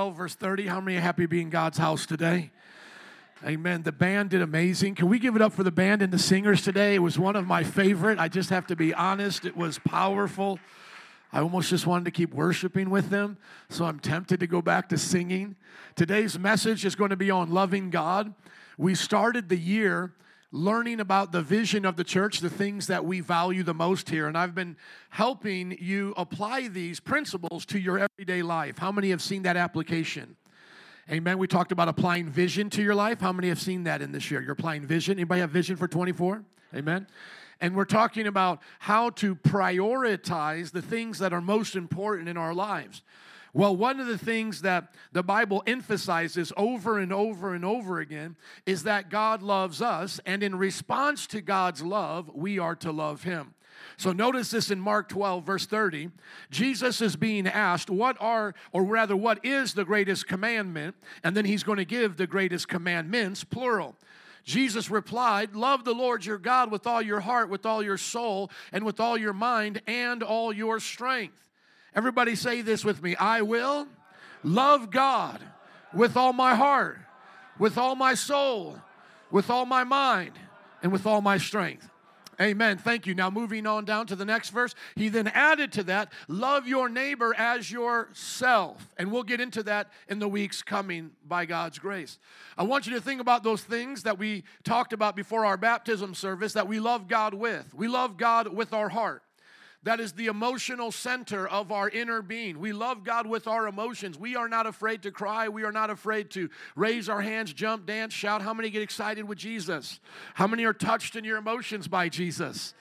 12, verse 30. How many are happy to be in God's house today? Amen. The band did amazing. Can we give it up for the band and the singers today? It was one of my favorite. I just have to be honest. It was powerful. I almost just wanted to keep worshiping with them, so I'm tempted to go back to singing. Today's message is going to be on loving God. We started the year learning about the vision of the church, the things that we value the most here. And I've been helping you apply these principles to your everyday life. How many have seen that application? Amen. We talked about applying vision to your life. How many have seen that in this year? You're applying vision. Anybody have vision for 24? Amen. And we're talking about how to prioritize the things that are most important in our lives. Well, one of the things that the Bible emphasizes over and over and over again is that God loves us, and in response to God's love, we are to love Him. So notice this in Mark 12, verse 30. Jesus is being asked, What are, or rather, what is the greatest commandment? And then he's going to give the greatest commandments, plural. Jesus replied, Love the Lord your God with all your heart, with all your soul, and with all your mind, and all your strength. Everybody say this with me I will love God with all my heart, with all my soul, with all my mind, and with all my strength. Amen. Thank you. Now, moving on down to the next verse, he then added to that, love your neighbor as yourself. And we'll get into that in the weeks coming by God's grace. I want you to think about those things that we talked about before our baptism service that we love God with. We love God with our heart. That is the emotional center of our inner being. We love God with our emotions. We are not afraid to cry. We are not afraid to raise our hands, jump, dance, shout. How many get excited with Jesus? How many are touched in your emotions by Jesus?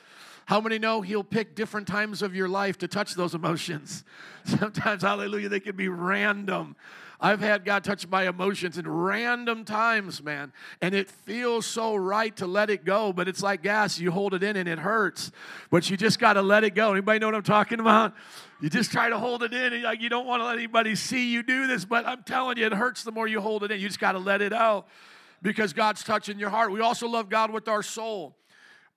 How many know He'll pick different times of your life to touch those emotions? Sometimes, hallelujah, they can be random. I've had God touch my emotions in random times, man, and it feels so right to let it go, but it's like gas. You hold it in and it hurts, but you just got to let it go. Anybody know what I'm talking about? You just try to hold it in, and like you don't want to let anybody see you do this, but I'm telling you, it hurts the more you hold it in. You just got to let it out because God's touching your heart. We also love God with our soul.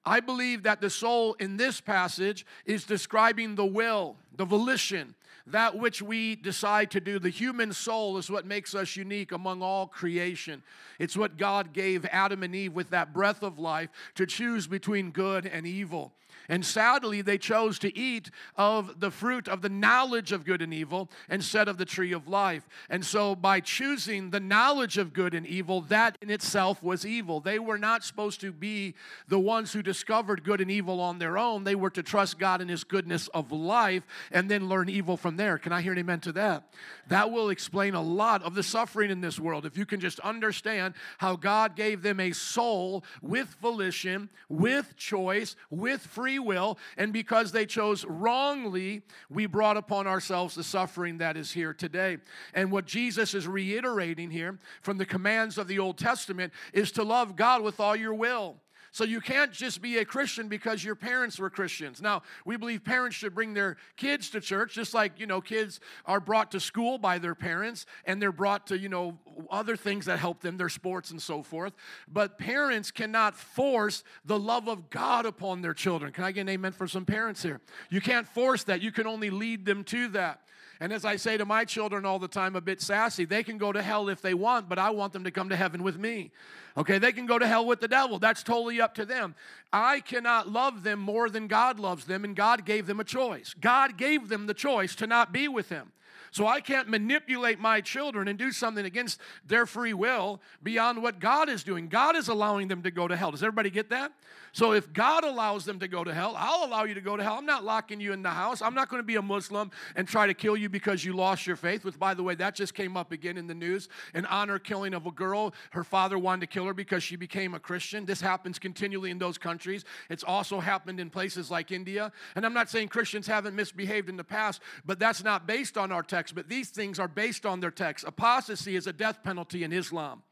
I believe that the soul in this passage is describing the will, the volition, that which we decide to do. The human soul is what makes us unique among all creation. It's what God gave Adam and Eve with that breath of life to choose between good and evil. And sadly, they chose to eat of the fruit of the knowledge of good and evil instead of the tree of life. And so, by choosing the knowledge of good and evil, that in itself was evil. They were not supposed to be the ones who discovered good and evil on their own. They were to trust God in His goodness of life and then learn evil from there. Can I hear an amen to that? That will explain a lot of the suffering in this world. If you can just understand how God gave them a soul with volition, with choice, with free will, and because they chose wrongly, we brought upon ourselves the suffering that is here today. And what Jesus is reiterating here from the commands of the Old Testament is to love God with all your will so you can't just be a Christian because your parents were Christians. Now, we believe parents should bring their kids to church, just like, you know, kids are brought to school by their parents and they're brought to, you know, other things that help them, their sports and so forth. But parents cannot force the love of God upon their children. Can I get an amen for some parents here? You can't force that. You can only lead them to that. And as I say to my children all the time, a bit sassy, they can go to hell if they want, but I want them to come to heaven with me. Okay, they can go to hell with the devil. That's totally up to them. I cannot love them more than God loves them, and God gave them a choice. God gave them the choice to not be with Him. So I can't manipulate my children and do something against their free will beyond what God is doing. God is allowing them to go to hell. Does everybody get that? So if God allows them to go to hell, I'll allow you to go to hell. I'm not locking you in the house. I'm not going to be a Muslim and try to kill you because you lost your faith, which, by the way, that just came up again in the news. An honor killing of a girl. Her father wanted to kill her because she became a Christian. This happens continually in those countries. It's also happened in places like India. And I'm not saying Christians haven't misbehaved in the past, but that's not based on our text text, but these things are based on their text. Apostasy is a death penalty in Islam.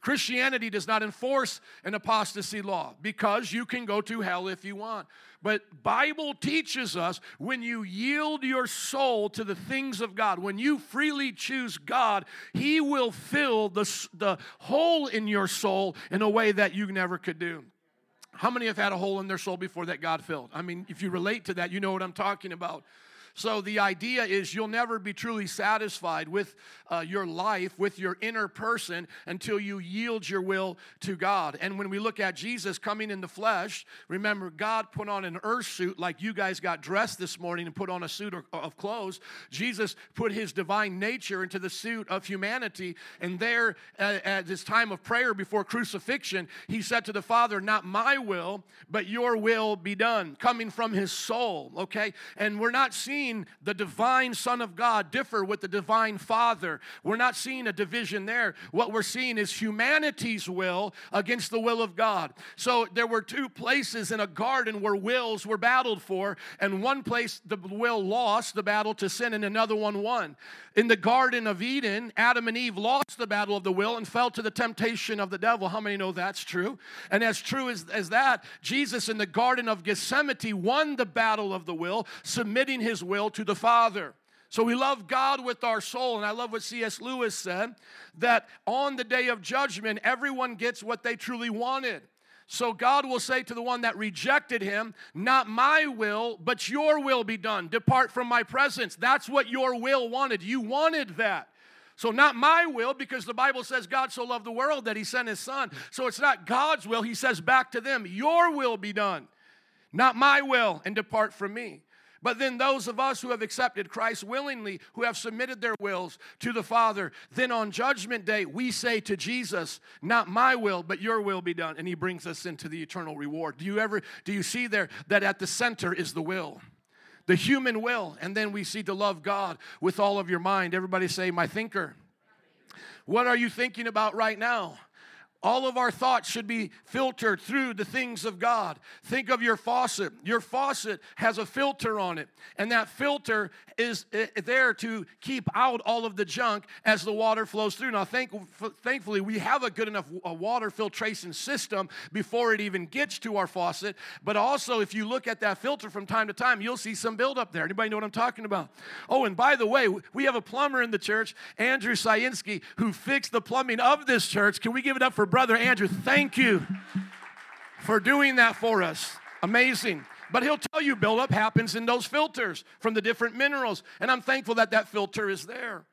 Christianity does not enforce an apostasy law because you can go to hell if you want. But Bible teaches us when you yield your soul to the things of God, when you freely choose God, he will fill the, the hole in your soul in a way that you never could do. How many have had a hole in their soul before that God filled? I mean, if you relate to that, you know what I'm talking about. So the idea is you'll never be truly satisfied with uh, your life, with your inner person, until you yield your will to God. And when we look at Jesus coming in the flesh, remember, God put on an earth suit like you guys got dressed this morning and put on a suit of clothes. Jesus put his divine nature into the suit of humanity. And there, at this time of prayer before crucifixion, he said to the Father, Not my will, but your will be done, coming from his soul, okay? And we're not seeing the divine Son of God differ with the divine Father. We're not seeing a division there. What we're seeing is humanity's will against the will of God. So there were two places in a garden where wills were battled for, and one place the will lost the battle to sin, and another one won. In the Garden of Eden, Adam and Eve lost the battle of the will and fell to the temptation of the devil. How many know that's true? And as true as, as that, Jesus in the Garden of Gethsemane won the battle of the will, submitting his will to the Father. So we love God with our soul. And I love what C.S. Lewis said that on the day of judgment, everyone gets what they truly wanted. So God will say to the one that rejected him, Not my will, but your will be done. Depart from my presence. That's what your will wanted. You wanted that. So, not my will, because the Bible says God so loved the world that he sent his son. So, it's not God's will. He says back to them, Your will be done. Not my will, and depart from me. But then those of us who have accepted Christ willingly, who have submitted their wills to the Father, then on judgment day, we say to Jesus, Not my will, but your will be done. And he brings us into the eternal reward. Do you ever, do you see there that at the center is the will? The human will. And then we see to love God with all of your mind. Everybody say, My thinker. What are you thinking about right now? All of our thoughts should be filtered through the things of God. Think of your faucet. Your faucet has a filter on it, and that filter is eh, there to keep out all of the junk as the water flows through. Now, thank, thankfully, we have a good enough water filtration system before it even gets to our faucet. But also, if you look at that filter from time to time, you'll see some buildup there. Anybody know what I'm talking about? Oh, and by the way, we have a plumber in the church, Andrew Sayinsky, who fixed the plumbing of this church. Can we give it up for Brother Andrew, thank you for doing that for us. Amazing. But he'll tell you buildup happens in those filters from the different minerals. And I'm thankful that that filter is there.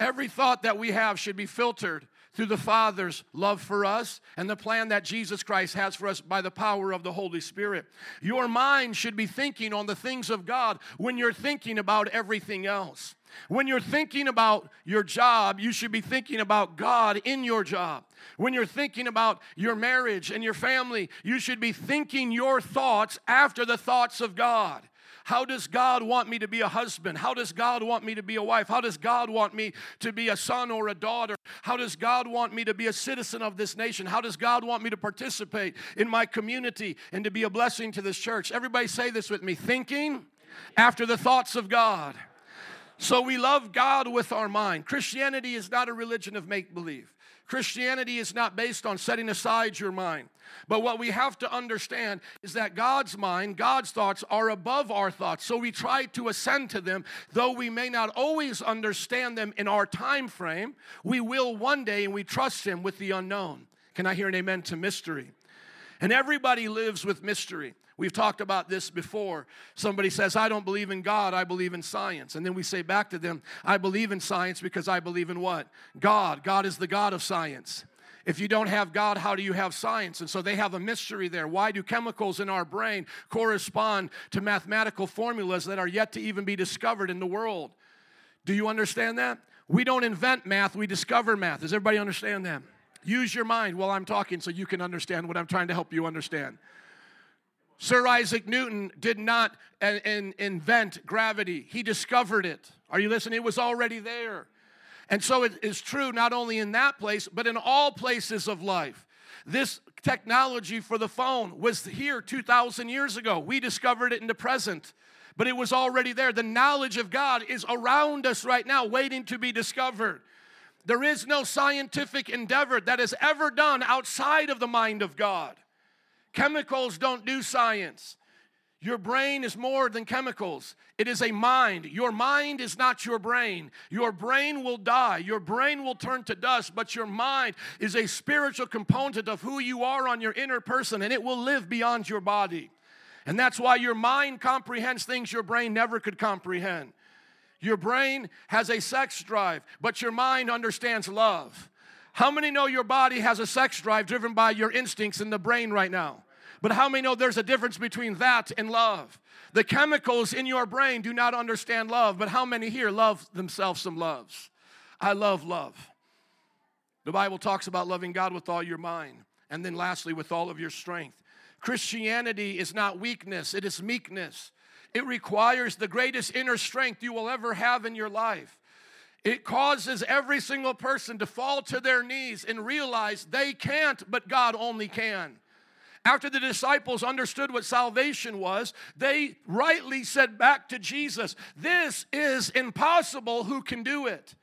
Every thought that we have should be filtered through the Father's love for us and the plan that Jesus Christ has for us by the power of the Holy Spirit. Your mind should be thinking on the things of God when you're thinking about everything else. When you're thinking about your job, you should be thinking about God in your job. When you're thinking about your marriage and your family, you should be thinking your thoughts after the thoughts of God. How does God want me to be a husband? How does God want me to be a wife? How does God want me to be a son or a daughter? How does God want me to be a citizen of this nation? How does God want me to participate in my community and to be a blessing to this church? Everybody say this with me thinking after the thoughts of God. So we love God with our mind. Christianity is not a religion of make believe. Christianity is not based on setting aside your mind. But what we have to understand is that God's mind, God's thoughts are above our thoughts. So we try to ascend to them, though we may not always understand them in our time frame. We will one day, and we trust Him with the unknown. Can I hear an amen to mystery? And everybody lives with mystery. We've talked about this before. Somebody says, I don't believe in God, I believe in science. And then we say back to them, I believe in science because I believe in what? God. God is the God of science. If you don't have God, how do you have science? And so they have a mystery there. Why do chemicals in our brain correspond to mathematical formulas that are yet to even be discovered in the world? Do you understand that? We don't invent math, we discover math. Does everybody understand that? Use your mind while I'm talking so you can understand what I'm trying to help you understand. Sir Isaac Newton did not invent gravity, he discovered it. Are you listening? It was already there. And so it is true not only in that place, but in all places of life. This technology for the phone was here 2,000 years ago. We discovered it in the present, but it was already there. The knowledge of God is around us right now, waiting to be discovered. There is no scientific endeavor that is ever done outside of the mind of God. Chemicals don't do science. Your brain is more than chemicals. It is a mind. Your mind is not your brain. Your brain will die. Your brain will turn to dust, but your mind is a spiritual component of who you are on your inner person, and it will live beyond your body. And that's why your mind comprehends things your brain never could comprehend. Your brain has a sex drive, but your mind understands love. How many know your body has a sex drive driven by your instincts in the brain right now? But how many know there's a difference between that and love? The chemicals in your brain do not understand love, but how many here love themselves some loves? I love love. The Bible talks about loving God with all your mind, and then lastly, with all of your strength. Christianity is not weakness, it is meekness. It requires the greatest inner strength you will ever have in your life. It causes every single person to fall to their knees and realize they can't, but God only can. After the disciples understood what salvation was, they rightly said back to Jesus, This is impossible. Who can do it?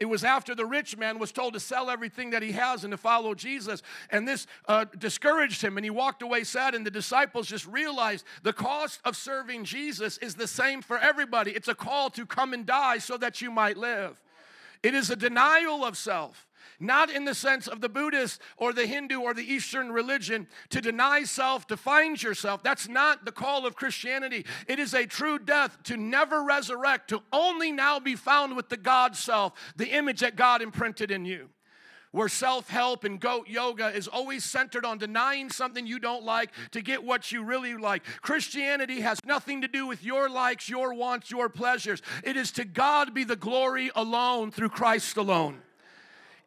It was after the rich man was told to sell everything that he has and to follow Jesus. And this uh, discouraged him, and he walked away sad. And the disciples just realized the cost of serving Jesus is the same for everybody. It's a call to come and die so that you might live. It is a denial of self not in the sense of the Buddhist or the Hindu or the Eastern religion to deny self, to find yourself. That's not the call of Christianity. It is a true death to never resurrect, to only now be found with the God self, the image that God imprinted in you where self help and goat yoga is always centered on denying something you don't like to get what you really like. Christianity has nothing to do with your likes, your wants, your pleasures. It is to God be the glory alone through Christ alone.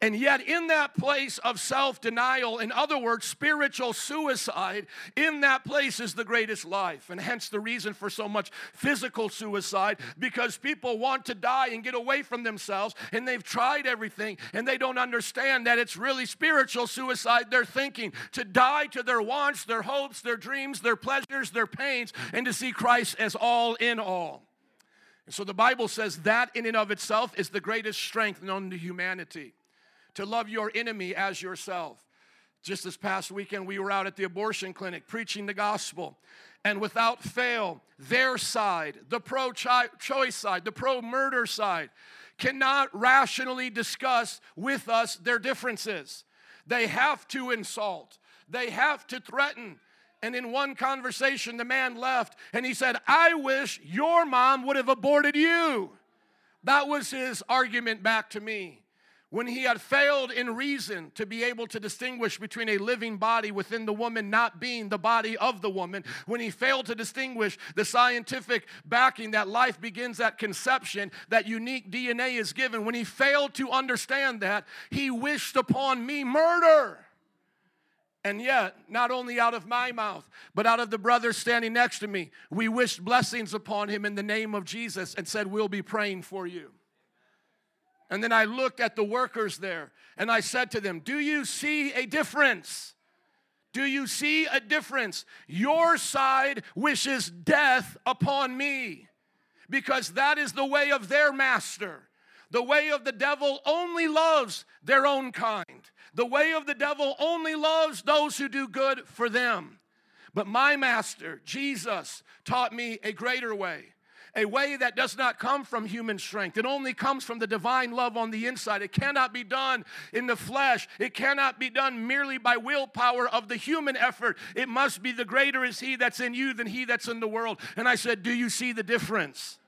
And yet, in that place of self denial, in other words, spiritual suicide, in that place is the greatest life. And hence the reason for so much physical suicide because people want to die and get away from themselves, and they've tried everything, and they don't understand that it's really spiritual suicide they're thinking to die to their wants, their hopes, their dreams, their pleasures, their pains, and to see Christ as all in all. And so the Bible says that in and of itself is the greatest strength known to humanity to love your enemy as yourself. Just this past weekend, we were out at the abortion clinic preaching the gospel. And without fail, their side, the pro choice side, the pro murder side, cannot rationally discuss with us their differences. They have to insult, they have to threaten. And in one conversation, the man left and he said, I wish your mom would have aborted you. That was his argument back to me when he had failed in reason to be able to distinguish between a living body within the woman not being the body of the woman, when he failed to distinguish the scientific backing that life begins at conception, that unique DNA is given, when he failed to understand that, he wished upon me murder. And yet, not only out of my mouth, but out of the brothers standing next to me, we wished blessings upon him in the name of Jesus and said, We'll be praying for you. And then I looked at the workers there and I said to them, Do you see a difference? Do you see a difference? Your side wishes death upon me because that is the way of their master. The way of the devil only loves their own kind. The way of the devil only loves those who do good for them. But my master, Jesus, taught me a greater way a way that does not come from human strength. It only comes from the divine love on the inside. It cannot be done in the flesh, it cannot be done merely by willpower of the human effort. It must be the greater is He that's in you than He that's in the world. And I said, Do you see the difference?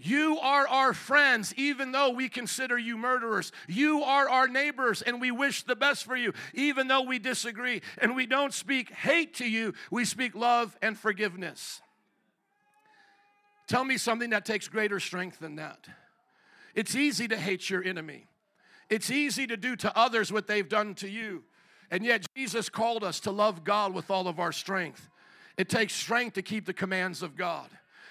You are our friends, even though we consider you murderers. You are our neighbors, and we wish the best for you, even though we disagree. And we don't speak hate to you, we speak love and forgiveness. Tell me something that takes greater strength than that. It's easy to hate your enemy. It's easy to do to others what they've done to you. And yet, Jesus called us to love God with all of our strength. It takes strength to keep the commands of God.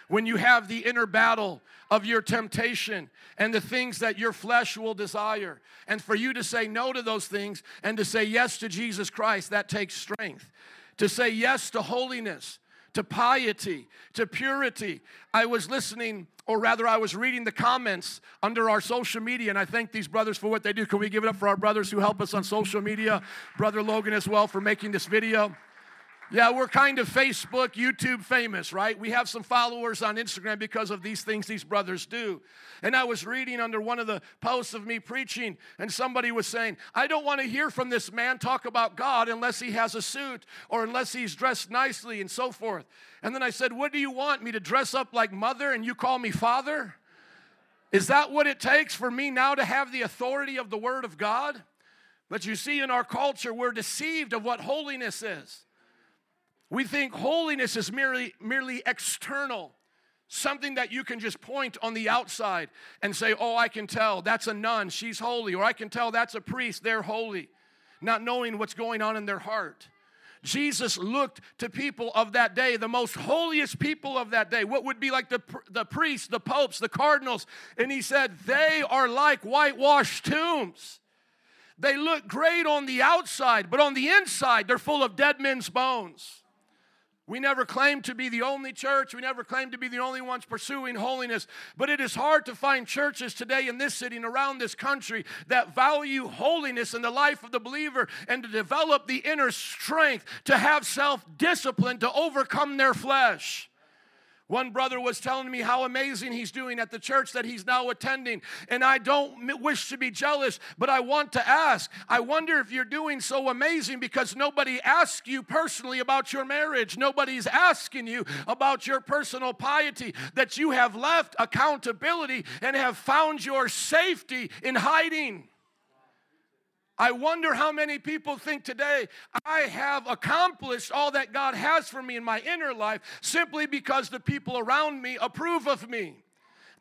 When you have the inner battle of your temptation and the things that your flesh will desire, and for you to say no to those things and to say yes to Jesus Christ, that takes strength. To say yes to holiness, to piety, to purity. I was listening, or rather, I was reading the comments under our social media, and I thank these brothers for what they do. Can we give it up for our brothers who help us on social media? Brother Logan as well for making this video. Yeah, we're kind of Facebook, YouTube famous, right? We have some followers on Instagram because of these things these brothers do. And I was reading under one of the posts of me preaching, and somebody was saying, I don't want to hear from this man talk about God unless he has a suit or unless he's dressed nicely and so forth. And then I said, What do you want? Me to dress up like mother and you call me father? Is that what it takes for me now to have the authority of the Word of God? But you see, in our culture, we're deceived of what holiness is. We think holiness is merely, merely external, something that you can just point on the outside and say, Oh, I can tell that's a nun, she's holy, or I can tell that's a priest, they're holy, not knowing what's going on in their heart. Jesus looked to people of that day, the most holiest people of that day, what would be like the, the priests, the popes, the cardinals, and he said, They are like whitewashed tombs. They look great on the outside, but on the inside, they're full of dead men's bones. We never claim to be the only church. We never claim to be the only ones pursuing holiness. But it is hard to find churches today in this city and around this country that value holiness in the life of the believer and to develop the inner strength to have self discipline to overcome their flesh. One brother was telling me how amazing he's doing at the church that he's now attending. And I don't wish to be jealous, but I want to ask I wonder if you're doing so amazing because nobody asks you personally about your marriage. Nobody's asking you about your personal piety, that you have left accountability and have found your safety in hiding. I wonder how many people think today I have accomplished all that God has for me in my inner life simply because the people around me approve of me.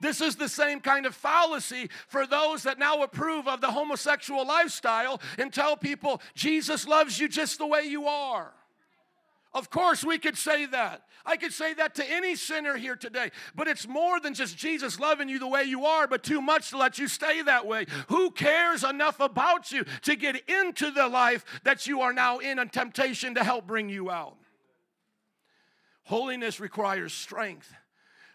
This is the same kind of fallacy for those that now approve of the homosexual lifestyle and tell people Jesus loves you just the way you are. Of course, we could say that. I could say that to any sinner here today. But it's more than just Jesus loving you the way you are, but too much to let you stay that way. Who cares enough about you to get into the life that you are now in and temptation to help bring you out? Holiness requires strength.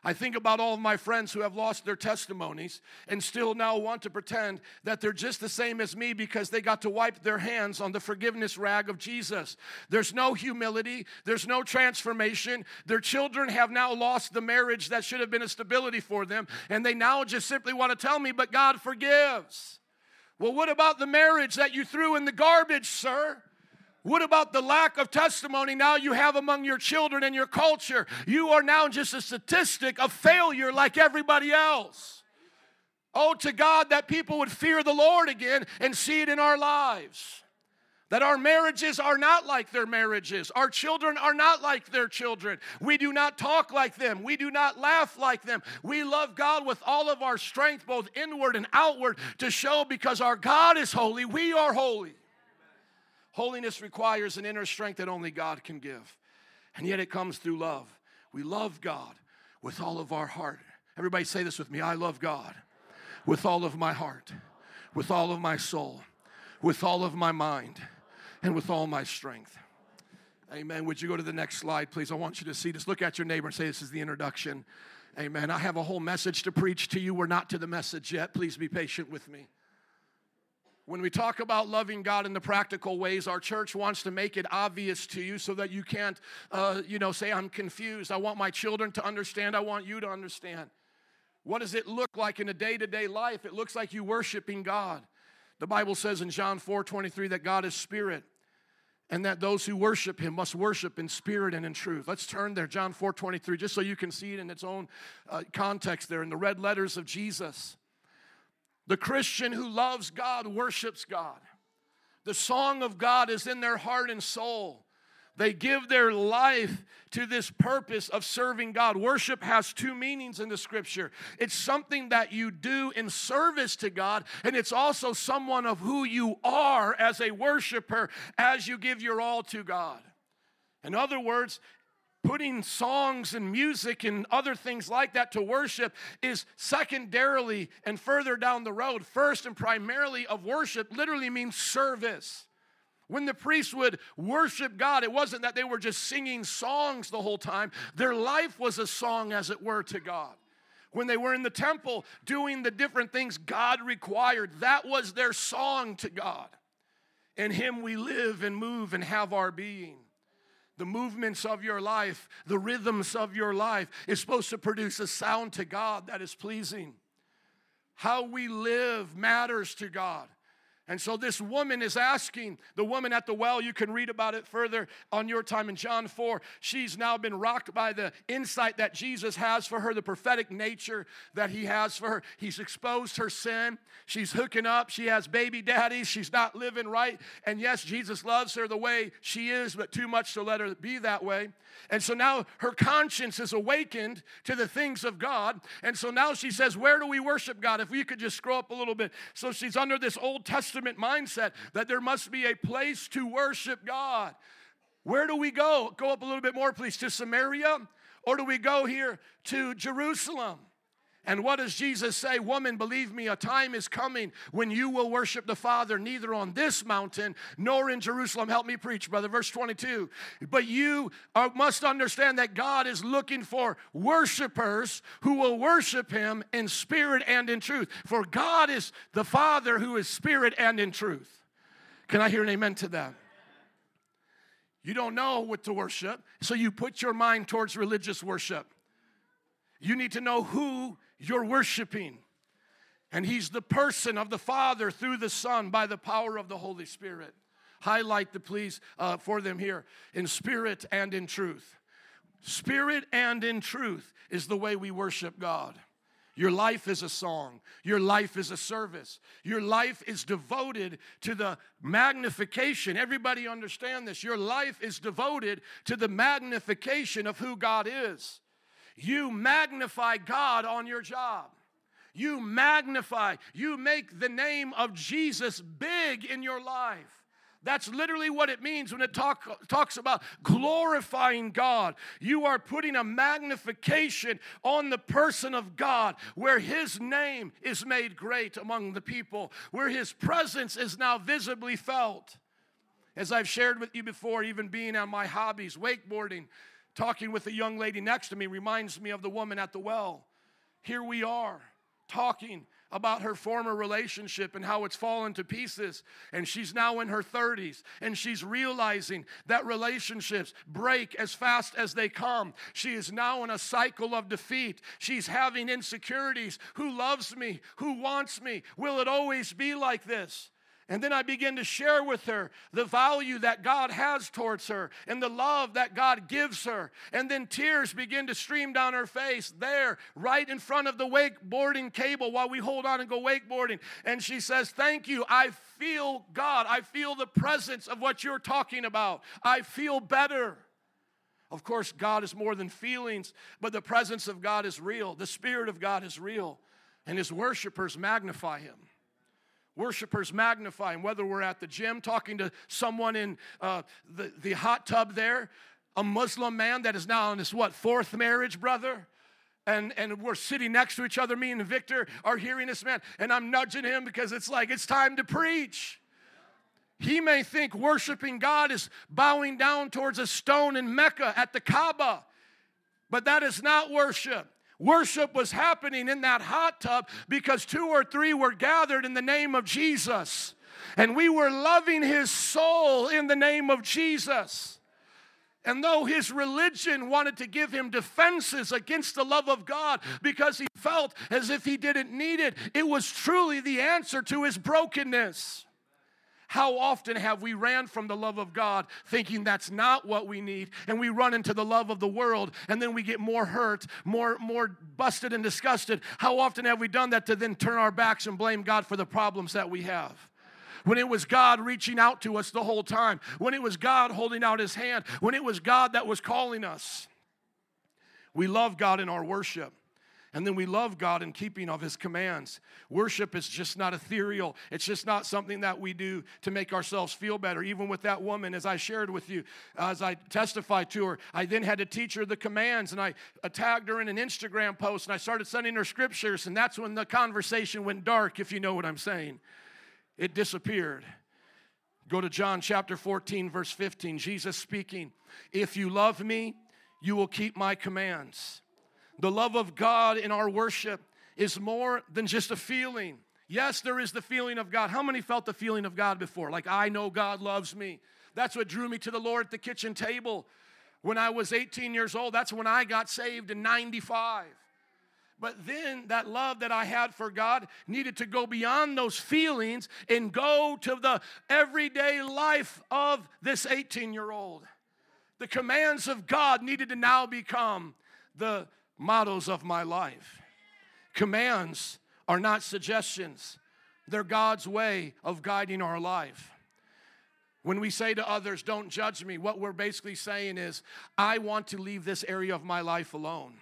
I think about all of my friends who have lost their testimonies and still now want to pretend that they're just the same as me because they got to wipe their hands on the forgiveness rag of Jesus. There's no humility, there's no transformation. Their children have now lost the marriage that should have been a stability for them, and they now just simply want to tell me, but God forgives. Well, what about the marriage that you threw in the garbage, sir? What about the lack of testimony now you have among your children and your culture? You are now just a statistic of failure like everybody else. Oh, to God that people would fear the Lord again and see it in our lives. That our marriages are not like their marriages. Our children are not like their children. We do not talk like them. We do not laugh like them. We love God with all of our strength, both inward and outward, to show because our God is holy, we are holy. Holiness requires an inner strength that only God can give. And yet it comes through love. We love God with all of our heart. Everybody say this with me I love God with all of my heart, with all of my soul, with all of my mind, and with all my strength. Amen. Would you go to the next slide, please? I want you to see this. Look at your neighbor and say, This is the introduction. Amen. I have a whole message to preach to you. We're not to the message yet. Please be patient with me. When we talk about loving God in the practical ways, our church wants to make it obvious to you so that you can't, uh, you know, say, I'm confused. I want my children to understand. I want you to understand. What does it look like in a day to day life? It looks like you worshiping God. The Bible says in John 4 23 that God is spirit and that those who worship him must worship in spirit and in truth. Let's turn there, John 4 23, just so you can see it in its own uh, context there in the red letters of Jesus. The Christian who loves God worships God. The song of God is in their heart and soul. They give their life to this purpose of serving God. Worship has two meanings in the scripture it's something that you do in service to God, and it's also someone of who you are as a worshiper as you give your all to God. In other words, putting songs and music and other things like that to worship is secondarily and further down the road. First and primarily of worship literally means service. When the priests would worship God, it wasn't that they were just singing songs the whole time, their life was a song, as it were, to God. When they were in the temple doing the different things God required, that was their song to God. In Him we live and move and have our being. The movements of your life, the rhythms of your life is supposed to produce a sound to God that is pleasing. How we live matters to God. And so this woman is asking, the woman at the well, you can read about it further on your time in John 4. She's now been rocked by the insight that Jesus has for her, the prophetic nature that he has for her. He's exposed her sin. She's hooking up. She has baby daddies. She's not living right. And yes, Jesus loves her the way she is, but too much to let her be that way. And so now her conscience is awakened to the things of God. And so now she says, Where do we worship God? If we could just scroll up a little bit. So she's under this Old Testament mindset that there must be a place to worship God. Where do we go? Go up a little bit more, please. To Samaria? Or do we go here to Jerusalem? And what does Jesus say? Woman, believe me, a time is coming when you will worship the Father neither on this mountain nor in Jerusalem. Help me preach, brother. Verse 22. But you are, must understand that God is looking for worshipers who will worship Him in spirit and in truth. For God is the Father who is spirit and in truth. Can I hear an amen to that? You don't know what to worship, so you put your mind towards religious worship. You need to know who you're worshiping. And He's the person of the Father through the Son by the power of the Holy Spirit. Highlight the please uh, for them here in spirit and in truth. Spirit and in truth is the way we worship God. Your life is a song. Your life is a service. Your life is devoted to the magnification. Everybody understand this. Your life is devoted to the magnification of who God is. You magnify God on your job. You magnify, you make the name of Jesus big in your life. That's literally what it means when it talk, talks about glorifying God. You are putting a magnification on the person of God where His name is made great among the people, where His presence is now visibly felt. As I've shared with you before, even being on my hobbies, wakeboarding, Talking with the young lady next to me reminds me of the woman at the well. Here we are talking about her former relationship and how it's fallen to pieces. And she's now in her 30s and she's realizing that relationships break as fast as they come. She is now in a cycle of defeat. She's having insecurities. Who loves me? Who wants me? Will it always be like this? And then I begin to share with her the value that God has towards her and the love that God gives her. And then tears begin to stream down her face there, right in front of the wakeboarding cable while we hold on and go wakeboarding. And she says, Thank you. I feel God. I feel the presence of what you're talking about. I feel better. Of course, God is more than feelings, but the presence of God is real. The Spirit of God is real. And His worshipers magnify Him. Worshipers magnify him, whether we're at the gym talking to someone in uh, the, the hot tub there, a Muslim man that is now on his what, fourth marriage, brother? And, and we're sitting next to each other, me and Victor are hearing this man, and I'm nudging him because it's like it's time to preach. He may think worshiping God is bowing down towards a stone in Mecca at the Kaaba, but that is not worship. Worship was happening in that hot tub because two or three were gathered in the name of Jesus. And we were loving his soul in the name of Jesus. And though his religion wanted to give him defenses against the love of God because he felt as if he didn't need it, it was truly the answer to his brokenness. How often have we ran from the love of God thinking that's not what we need and we run into the love of the world and then we get more hurt, more more busted and disgusted. How often have we done that to then turn our backs and blame God for the problems that we have? when it was God reaching out to us the whole time, when it was God holding out his hand, when it was God that was calling us. We love God in our worship. And then we love God in keeping of His commands. Worship is just not ethereal. It's just not something that we do to make ourselves feel better. Even with that woman, as I shared with you, as I testified to her, I then had to teach her the commands and I tagged her in an Instagram post and I started sending her scriptures. And that's when the conversation went dark, if you know what I'm saying. It disappeared. Go to John chapter 14, verse 15. Jesus speaking, If you love me, you will keep my commands. The love of God in our worship is more than just a feeling. Yes, there is the feeling of God. How many felt the feeling of God before? Like, I know God loves me. That's what drew me to the Lord at the kitchen table. when I was 18 years old. That's when I got saved in 95. But then that love that I had for God needed to go beyond those feelings and go to the everyday life of this 18 year old. The commands of God needed to now become the mottos of my life. Commands are not suggestions, they're God's way of guiding our life. When we say to others, don't judge me, what we're basically saying is, I want to leave this area of my life alone.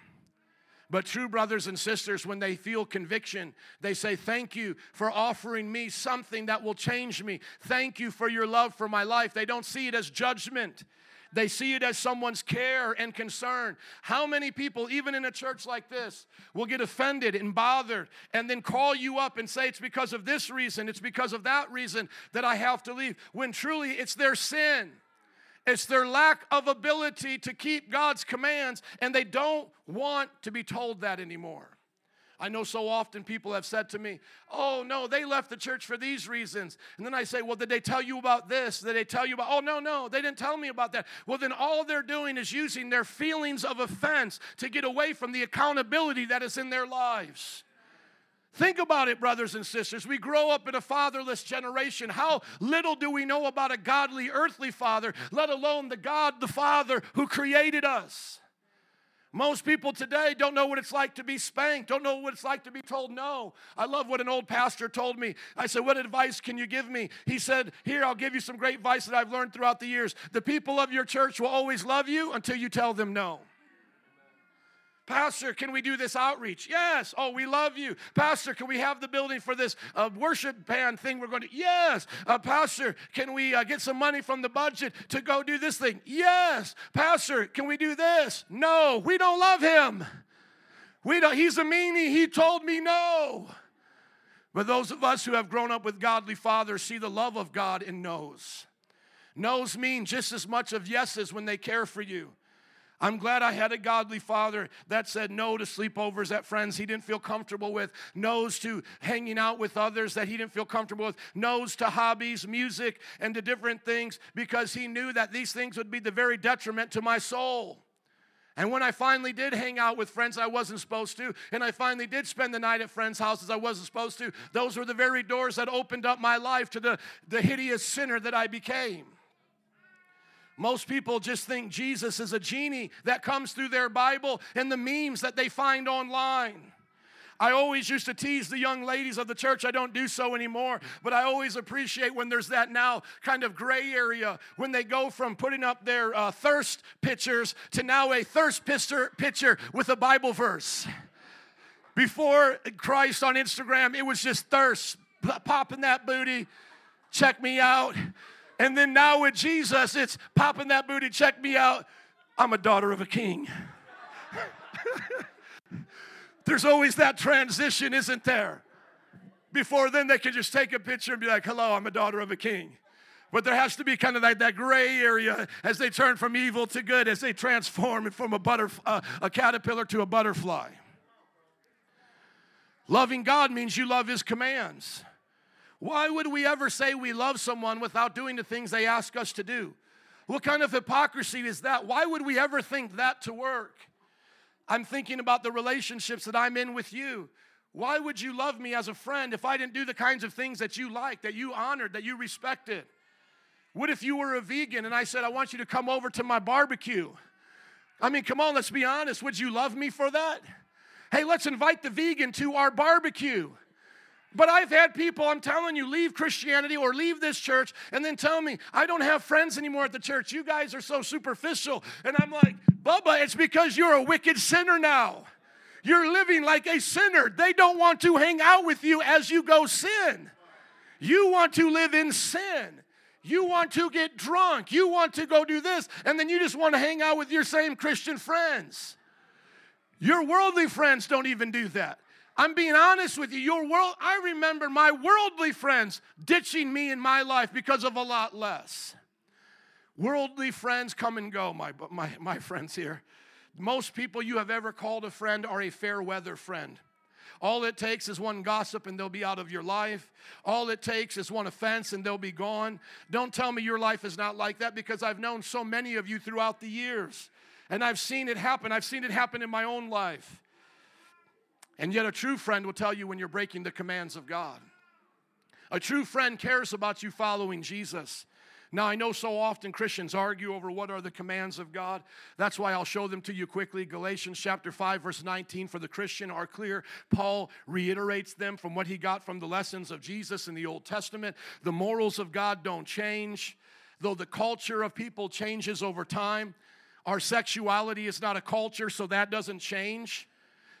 But true brothers and sisters, when they feel conviction, they say, Thank you for offering me something that will change me. Thank you for your love for my life. They don't see it as judgment. They see it as someone's care and concern. How many people, even in a church like this, will get offended and bothered and then call you up and say, It's because of this reason, it's because of that reason that I have to leave, when truly it's their sin. It's their lack of ability to keep God's commands, and they don't want to be told that anymore. I know so often people have said to me, Oh, no, they left the church for these reasons. And then I say, Well, did they tell you about this? Did they tell you about, oh, no, no, they didn't tell me about that. Well, then all they're doing is using their feelings of offense to get away from the accountability that is in their lives. Think about it, brothers and sisters. We grow up in a fatherless generation. How little do we know about a godly earthly father, let alone the God, the Father who created us? Most people today don't know what it's like to be spanked, don't know what it's like to be told no. I love what an old pastor told me. I said, What advice can you give me? He said, Here, I'll give you some great advice that I've learned throughout the years. The people of your church will always love you until you tell them no. Pastor, can we do this outreach? Yes. Oh, we love you. Pastor, can we have the building for this uh, worship band thing we're going to? Yes. Uh, Pastor, can we uh, get some money from the budget to go do this thing? Yes. Pastor, can we do this? No, we don't love him. We don't, he's a meanie. He told me no. But those of us who have grown up with godly fathers see the love of God in no's. No's mean just as much of yeses when they care for you. I'm glad I had a godly father that said no to sleepovers at friends he didn't feel comfortable with, no's to hanging out with others that he didn't feel comfortable with, no's to hobbies, music, and to different things because he knew that these things would be the very detriment to my soul. And when I finally did hang out with friends I wasn't supposed to, and I finally did spend the night at friends' houses I wasn't supposed to, those were the very doors that opened up my life to the, the hideous sinner that I became. Most people just think Jesus is a genie that comes through their Bible and the memes that they find online. I always used to tease the young ladies of the church. I don't do so anymore, but I always appreciate when there's that now kind of gray area when they go from putting up their uh, thirst pictures to now a thirst picture, picture with a Bible verse. Before Christ on Instagram, it was just thirst, popping that booty, check me out. And then now with Jesus, it's popping that booty, check me out. I'm a daughter of a king. There's always that transition, isn't there? Before then, they can just take a picture and be like, hello, I'm a daughter of a king. But there has to be kind of like that gray area as they turn from evil to good, as they transform from a, butterf- uh, a caterpillar to a butterfly. Loving God means you love His commands. Why would we ever say we love someone without doing the things they ask us to do? What kind of hypocrisy is that? Why would we ever think that to work? I'm thinking about the relationships that I'm in with you. Why would you love me as a friend if I didn't do the kinds of things that you like, that you honored, that you respected? What if you were a vegan and I said, I want you to come over to my barbecue? I mean, come on, let's be honest. Would you love me for that? Hey, let's invite the vegan to our barbecue. But I've had people, I'm telling you, leave Christianity or leave this church and then tell me, I don't have friends anymore at the church. You guys are so superficial. And I'm like, Bubba, it's because you're a wicked sinner now. You're living like a sinner. They don't want to hang out with you as you go sin. You want to live in sin. You want to get drunk. You want to go do this. And then you just want to hang out with your same Christian friends. Your worldly friends don't even do that. I'm being honest with you. Your world, I remember my worldly friends ditching me in my life because of a lot less. Worldly friends come and go, my, my, my friends here. Most people you have ever called a friend are a fair weather friend. All it takes is one gossip and they'll be out of your life. All it takes is one offense and they'll be gone. Don't tell me your life is not like that because I've known so many of you throughout the years and I've seen it happen. I've seen it happen in my own life. And yet, a true friend will tell you when you're breaking the commands of God. A true friend cares about you following Jesus. Now, I know so often Christians argue over what are the commands of God. That's why I'll show them to you quickly. Galatians chapter 5, verse 19 for the Christian are clear. Paul reiterates them from what he got from the lessons of Jesus in the Old Testament. The morals of God don't change, though the culture of people changes over time. Our sexuality is not a culture, so that doesn't change.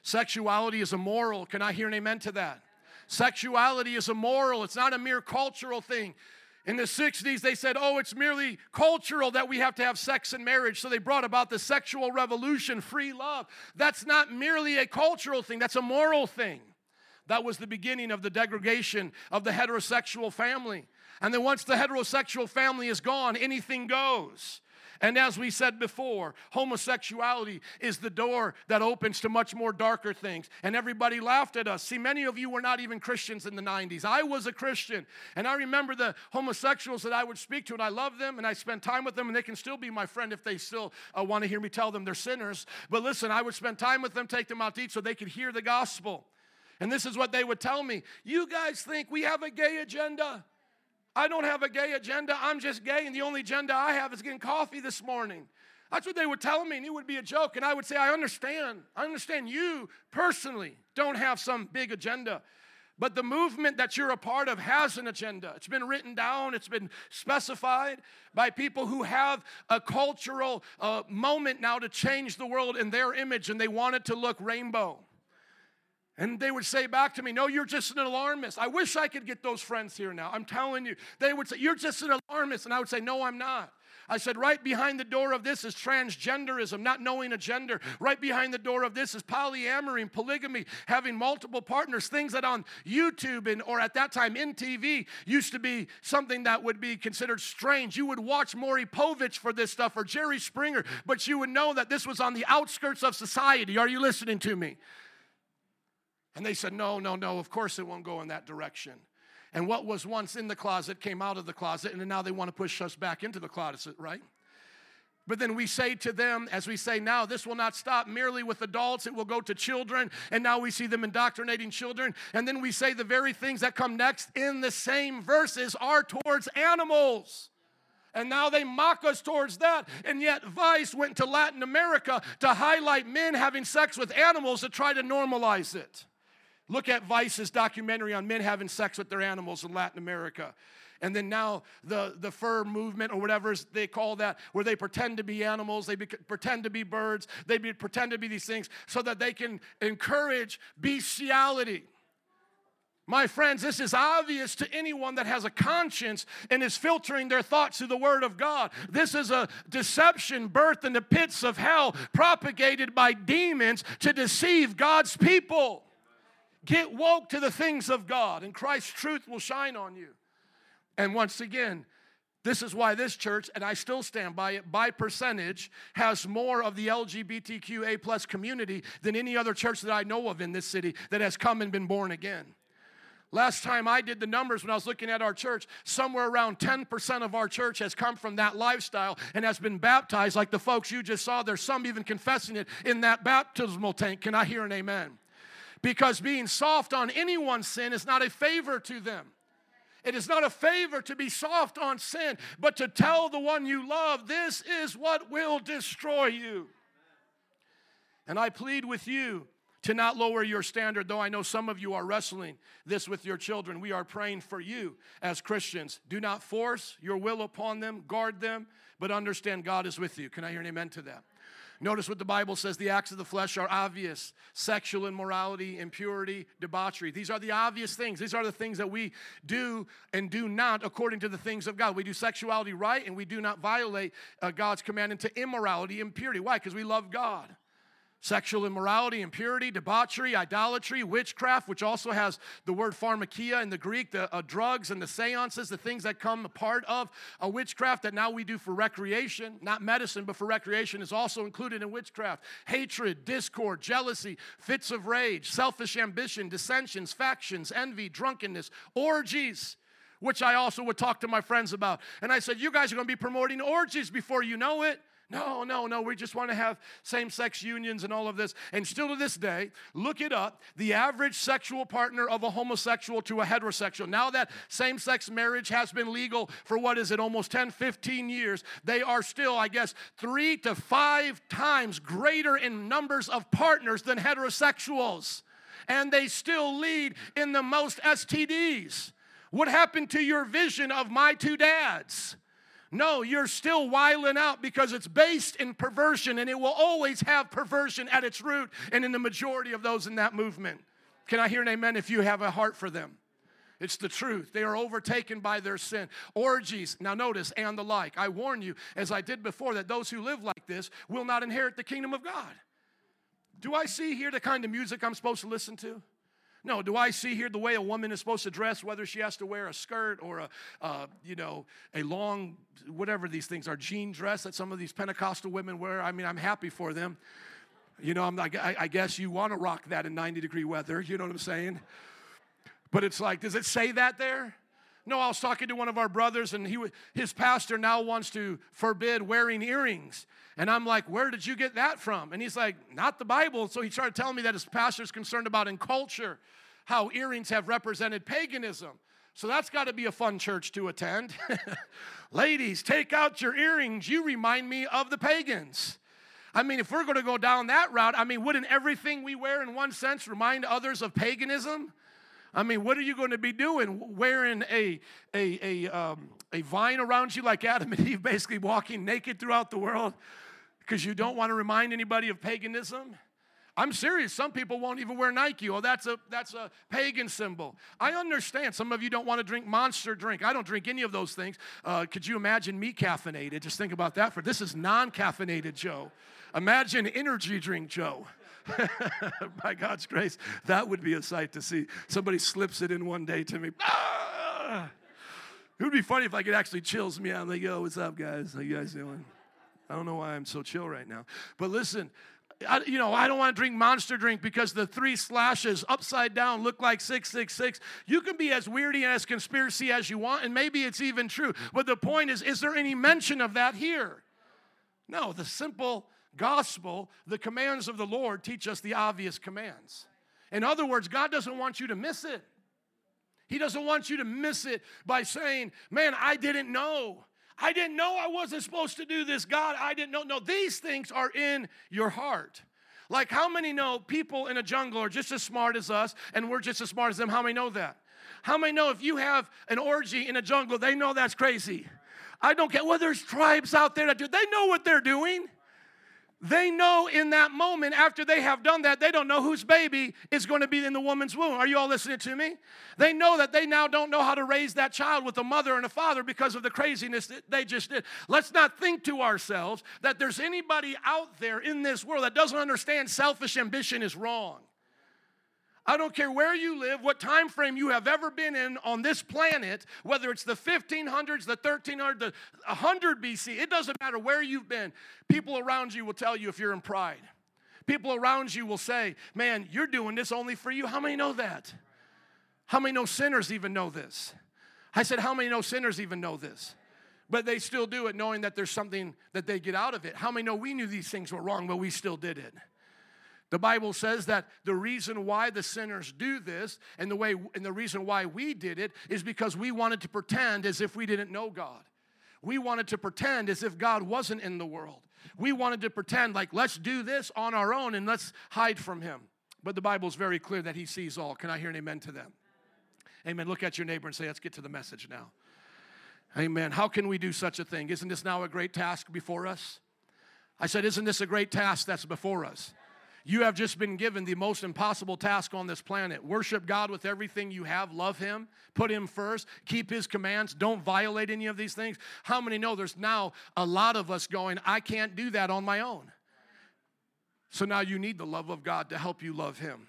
Sexuality is immoral. Can I hear an amen to that? Sexuality is immoral. it's not a mere cultural thing. In the 60s, they said, oh, it's merely cultural that we have to have sex and marriage. So they brought about the sexual revolution, free love. That's not merely a cultural thing, that's a moral thing. That was the beginning of the degradation of the heterosexual family. And then once the heterosexual family is gone, anything goes. And as we said before, homosexuality is the door that opens to much more darker things. And everybody laughed at us. See, many of you were not even Christians in the 90s. I was a Christian. And I remember the homosexuals that I would speak to, and I love them, and I spent time with them, and they can still be my friend if they still uh, want to hear me tell them they're sinners. But listen, I would spend time with them, take them out to eat so they could hear the gospel. And this is what they would tell me You guys think we have a gay agenda? I don't have a gay agenda. I'm just gay, and the only agenda I have is getting coffee this morning. That's what they would tell me, and it would be a joke. And I would say, I understand. I understand you personally don't have some big agenda. But the movement that you're a part of has an agenda. It's been written down, it's been specified by people who have a cultural uh, moment now to change the world in their image, and they want it to look rainbow. And they would say back to me, No, you're just an alarmist. I wish I could get those friends here now. I'm telling you. They would say, You're just an alarmist. And I would say, No, I'm not. I said, right behind the door of this is transgenderism, not knowing a gender. Right behind the door of this is polyamory and polygamy, having multiple partners, things that on YouTube and or at that time in TV used to be something that would be considered strange. You would watch Maury Povich for this stuff or Jerry Springer, but you would know that this was on the outskirts of society. Are you listening to me? And they said, No, no, no, of course it won't go in that direction. And what was once in the closet came out of the closet, and now they want to push us back into the closet, right? But then we say to them, as we say now, this will not stop merely with adults, it will go to children. And now we see them indoctrinating children. And then we say the very things that come next in the same verses are towards animals. And now they mock us towards that. And yet, Vice went to Latin America to highlight men having sex with animals to try to normalize it. Look at Vice's documentary on men having sex with their animals in Latin America. And then now the, the fur movement or whatever they call that, where they pretend to be animals, they be, pretend to be birds, they be, pretend to be these things so that they can encourage bestiality. My friends, this is obvious to anyone that has a conscience and is filtering their thoughts through the Word of God. This is a deception birthed in the pits of hell, propagated by demons to deceive God's people. Get woke to the things of God, and Christ's truth will shine on you. And once again, this is why this church, and I still stand by it, by percentage, has more of the LGBTQA plus community than any other church that I know of in this city that has come and been born again. Last time I did the numbers when I was looking at our church, somewhere around 10% of our church has come from that lifestyle and has been baptized, like the folks you just saw. There's some even confessing it in that baptismal tank. Can I hear an amen? Because being soft on anyone's sin is not a favor to them. It is not a favor to be soft on sin, but to tell the one you love, this is what will destroy you. And I plead with you to not lower your standard, though I know some of you are wrestling this with your children. We are praying for you as Christians. Do not force your will upon them, guard them, but understand God is with you. Can I hear an amen to that? Notice what the Bible says the acts of the flesh are obvious sexual immorality, impurity, debauchery. These are the obvious things. These are the things that we do and do not according to the things of God. We do sexuality right and we do not violate uh, God's command into immorality, impurity. Why? Because we love God. Sexual immorality, impurity, debauchery, idolatry, witchcraft, which also has the word pharmakeia in the Greek, the uh, drugs and the seances, the things that come a part of a witchcraft that now we do for recreation, not medicine, but for recreation is also included in witchcraft. Hatred, discord, jealousy, fits of rage, selfish ambition, dissensions, factions, envy, drunkenness, orgies. Which I also would talk to my friends about. And I said, You guys are gonna be promoting orgies before you know it. No, no, no. We just want to have same sex unions and all of this. And still to this day, look it up the average sexual partner of a homosexual to a heterosexual. Now that same sex marriage has been legal for what is it, almost 10, 15 years, they are still, I guess, three to five times greater in numbers of partners than heterosexuals. And they still lead in the most STDs. What happened to your vision of my two dads? No, you're still wiling out because it's based in perversion and it will always have perversion at its root and in the majority of those in that movement. Can I hear an amen if you have a heart for them? It's the truth. They are overtaken by their sin. Orgies, now notice, and the like. I warn you, as I did before, that those who live like this will not inherit the kingdom of God. Do I see here the kind of music I'm supposed to listen to? No, do I see here the way a woman is supposed to dress, whether she has to wear a skirt or a, uh, you know, a long, whatever these things are, jean dress that some of these Pentecostal women wear? I mean, I'm happy for them. You know, I'm like, I, I guess you want to rock that in 90 degree weather. You know what I'm saying? But it's like, does it say that there? No, I was talking to one of our brothers, and he, his pastor now wants to forbid wearing earrings. And I'm like, where did you get that from? And he's like, not the Bible. So he started telling me that his pastor's concerned about in culture how earrings have represented paganism. So that's got to be a fun church to attend. Ladies, take out your earrings. You remind me of the pagans. I mean, if we're going to go down that route, I mean, wouldn't everything we wear in one sense remind others of paganism? I mean, what are you going to be doing? Wearing a, a, a, um, a vine around you like Adam and Eve, basically walking naked throughout the world because you don't want to remind anybody of paganism? I'm serious. Some people won't even wear Nike. Oh, that's a that's a pagan symbol. I understand. Some of you don't want to drink Monster drink. I don't drink any of those things. Uh, could you imagine me caffeinated? Just think about that. For this is non-caffeinated Joe. Imagine energy drink Joe. By God's grace, that would be a sight to see. Somebody slips it in one day to me. Ah! It would be funny if I could actually chills me out. I'm like, yo, what's up, guys? How you guys doing? I don't know why I'm so chill right now. But listen, I, you know, I don't want to drink monster drink because the three slashes upside down look like 666. You can be as weirdy and as conspiracy as you want, and maybe it's even true. But the point is, is there any mention of that here? No, the simple gospel, the commands of the Lord teach us the obvious commands. In other words, God doesn't want you to miss it. He doesn't want you to miss it by saying, Man, I didn't know. I didn't know I wasn't supposed to do this. God, I didn't know. No, these things are in your heart. Like, how many know people in a jungle are just as smart as us and we're just as smart as them? How many know that? How many know if you have an orgy in a jungle, they know that's crazy? I don't care. Well, there's tribes out there that do, they know what they're doing. They know in that moment, after they have done that, they don't know whose baby is going to be in the woman's womb. Are you all listening to me? They know that they now don't know how to raise that child with a mother and a father because of the craziness that they just did. Let's not think to ourselves that there's anybody out there in this world that doesn't understand selfish ambition is wrong. I don't care where you live, what time frame you have ever been in on this planet, whether it's the 1500s, the 1300s, the 100 BC, it doesn't matter where you've been. People around you will tell you if you're in pride. People around you will say, Man, you're doing this only for you. How many know that? How many know sinners even know this? I said, How many know sinners even know this? But they still do it knowing that there's something that they get out of it. How many know we knew these things were wrong, but we still did it? The Bible says that the reason why the sinners do this and the way and the reason why we did it is because we wanted to pretend as if we didn't know God. We wanted to pretend as if God wasn't in the world. We wanted to pretend like let's do this on our own and let's hide from him. But the Bible is very clear that he sees all. Can I hear an amen to them? Amen. Look at your neighbor and say, let's get to the message now. Amen. How can we do such a thing? Isn't this now a great task before us? I said, Isn't this a great task that's before us? You have just been given the most impossible task on this planet. Worship God with everything you have, love Him, put Him first, keep His commands, don't violate any of these things. How many know there's now a lot of us going, I can't do that on my own? So now you need the love of God to help you love Him.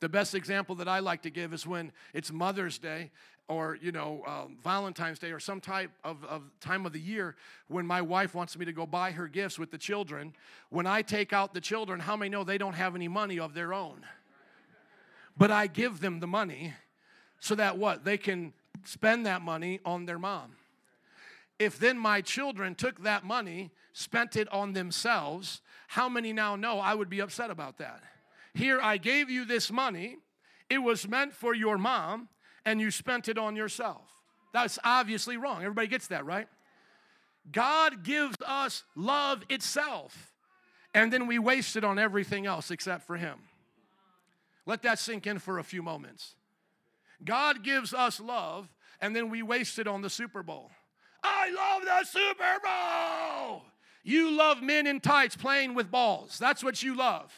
The best example that I like to give is when it's Mother's Day or you know um, valentine's day or some type of, of time of the year when my wife wants me to go buy her gifts with the children when i take out the children how many know they don't have any money of their own? But i give them the money so that what? They can spend that money on their mom. If then my children took that money spent it on themselves how many now know i would be upset about that? Here i gave you this money. It was meant for your mom and you spent it on yourself. That's obviously wrong. Everybody gets that, right? God gives us love itself, and then we waste it on everything else except for Him. Let that sink in for a few moments. God gives us love, and then we waste it on the Super Bowl. I love the Super Bowl. You love men in tights playing with balls. That's what you love.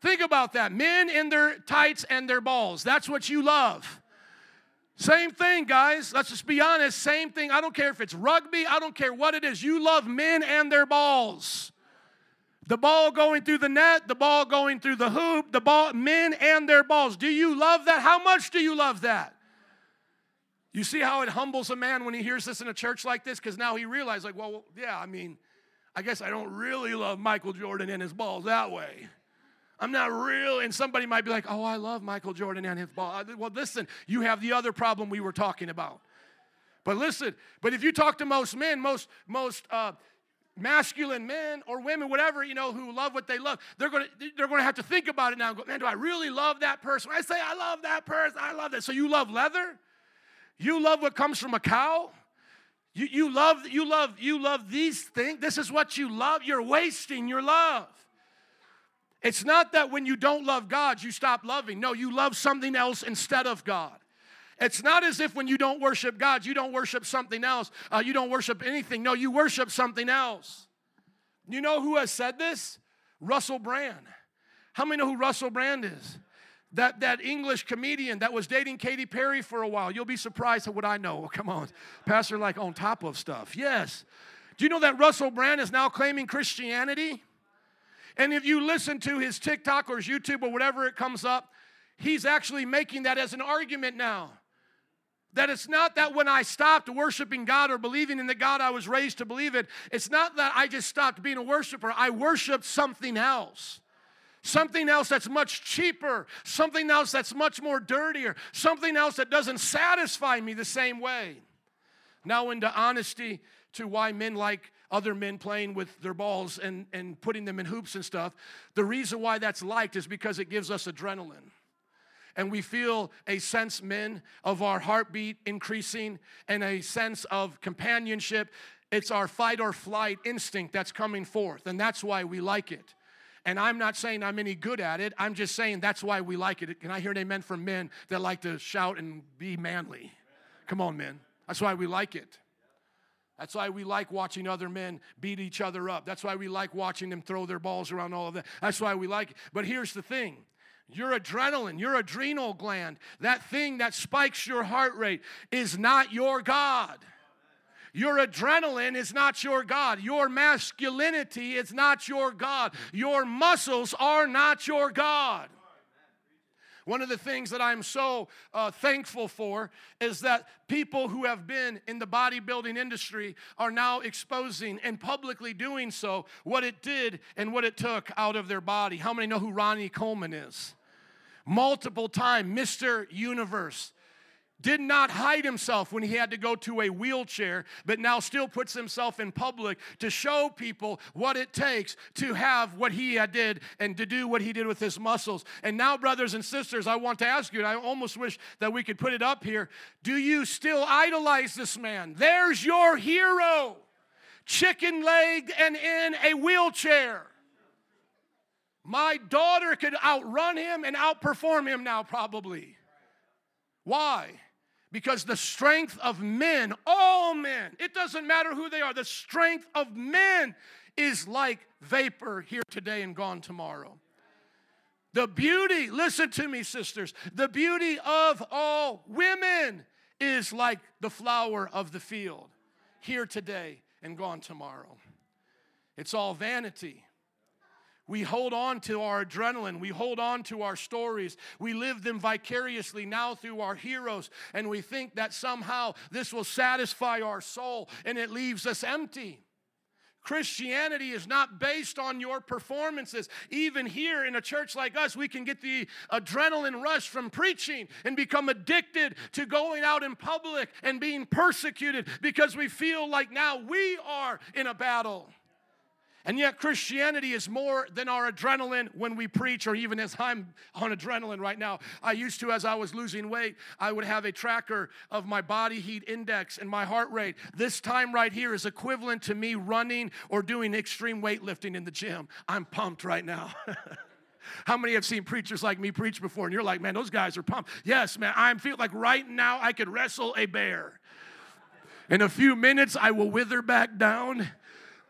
Think about that. Men in their tights and their balls. That's what you love. Same thing, guys. Let's just be honest. Same thing. I don't care if it's rugby, I don't care what it is. You love men and their balls. The ball going through the net, the ball going through the hoop, the ball, men and their balls. Do you love that? How much do you love that? You see how it humbles a man when he hears this in a church like this? Because now he realizes, like, well, yeah, I mean, I guess I don't really love Michael Jordan and his balls that way. I'm not real. And somebody might be like, oh, I love Michael Jordan and his ball. Well, listen, you have the other problem we were talking about. But listen, but if you talk to most men, most, most, uh, masculine men or women, whatever, you know, who love what they love, they're gonna they're gonna have to think about it now and go, man, do I really love that person? I say I love that person, I love that. So you love leather? You love what comes from a cow? You, you love you love you love these things. This is what you love. You're wasting your love. It's not that when you don't love God, you stop loving. No, you love something else instead of God. It's not as if when you don't worship God, you don't worship something else. Uh, you don't worship anything. No, you worship something else. You know who has said this? Russell Brand. How many know who Russell Brand is? That, that English comedian that was dating Katy Perry for a while. You'll be surprised at what I know. Come on. Pastor, like on top of stuff. Yes. Do you know that Russell Brand is now claiming Christianity? And if you listen to his TikTok or his YouTube or whatever it comes up, he's actually making that as an argument now. That it's not that when I stopped worshiping God or believing in the God I was raised to believe in, it's not that I just stopped being a worshiper. I worshiped something else. Something else that's much cheaper, something else that's much more dirtier, something else that doesn't satisfy me the same way. Now, into honesty to why men like other men playing with their balls and, and putting them in hoops and stuff. The reason why that's liked is because it gives us adrenaline. And we feel a sense, men, of our heartbeat increasing and a sense of companionship. It's our fight or flight instinct that's coming forth, and that's why we like it. And I'm not saying I'm any good at it. I'm just saying that's why we like it. Can I hear an amen from men that like to shout and be manly? Come on, men. That's why we like it. That's why we like watching other men beat each other up. That's why we like watching them throw their balls around all of that. That's why we like it. But here's the thing your adrenaline, your adrenal gland, that thing that spikes your heart rate, is not your God. Your adrenaline is not your God. Your masculinity is not your God. Your muscles are not your God. One of the things that I'm so uh, thankful for is that people who have been in the bodybuilding industry are now exposing and publicly doing so what it did and what it took out of their body. How many know who Ronnie Coleman is? Multiple time, Mr. Universe did not hide himself when he had to go to a wheelchair, but now still puts himself in public to show people what it takes to have what he did and to do what he did with his muscles. And now, brothers and sisters, I want to ask you, and I almost wish that we could put it up here do you still idolize this man? There's your hero, chicken legged and in a wheelchair. My daughter could outrun him and outperform him now, probably. Why? Because the strength of men, all men, it doesn't matter who they are, the strength of men is like vapor here today and gone tomorrow. The beauty, listen to me, sisters, the beauty of all women is like the flower of the field, here today and gone tomorrow. It's all vanity. We hold on to our adrenaline. We hold on to our stories. We live them vicariously now through our heroes. And we think that somehow this will satisfy our soul and it leaves us empty. Christianity is not based on your performances. Even here in a church like us, we can get the adrenaline rush from preaching and become addicted to going out in public and being persecuted because we feel like now we are in a battle. And yet, Christianity is more than our adrenaline when we preach, or even as I'm on adrenaline right now. I used to, as I was losing weight, I would have a tracker of my body heat index and my heart rate. This time right here is equivalent to me running or doing extreme weightlifting in the gym. I'm pumped right now. How many have seen preachers like me preach before and you're like, man, those guys are pumped? Yes, man, I feel like right now I could wrestle a bear. In a few minutes, I will wither back down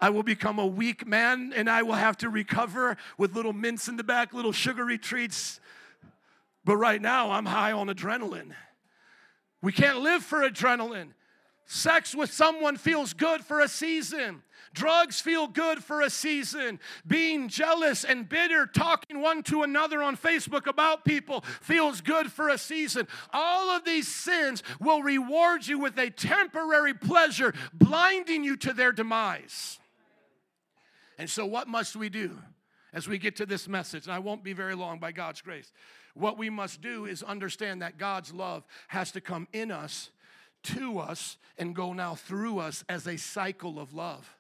I will become a weak man and I will have to recover with little mints in the back, little sugary treats. But right now, I'm high on adrenaline. We can't live for adrenaline. Sex with someone feels good for a season. Drugs feel good for a season. Being jealous and bitter, talking one to another on Facebook about people feels good for a season. All of these sins will reward you with a temporary pleasure, blinding you to their demise. And so, what must we do as we get to this message? And I won't be very long by God's grace. What we must do is understand that God's love has to come in us, to us, and go now through us as a cycle of love.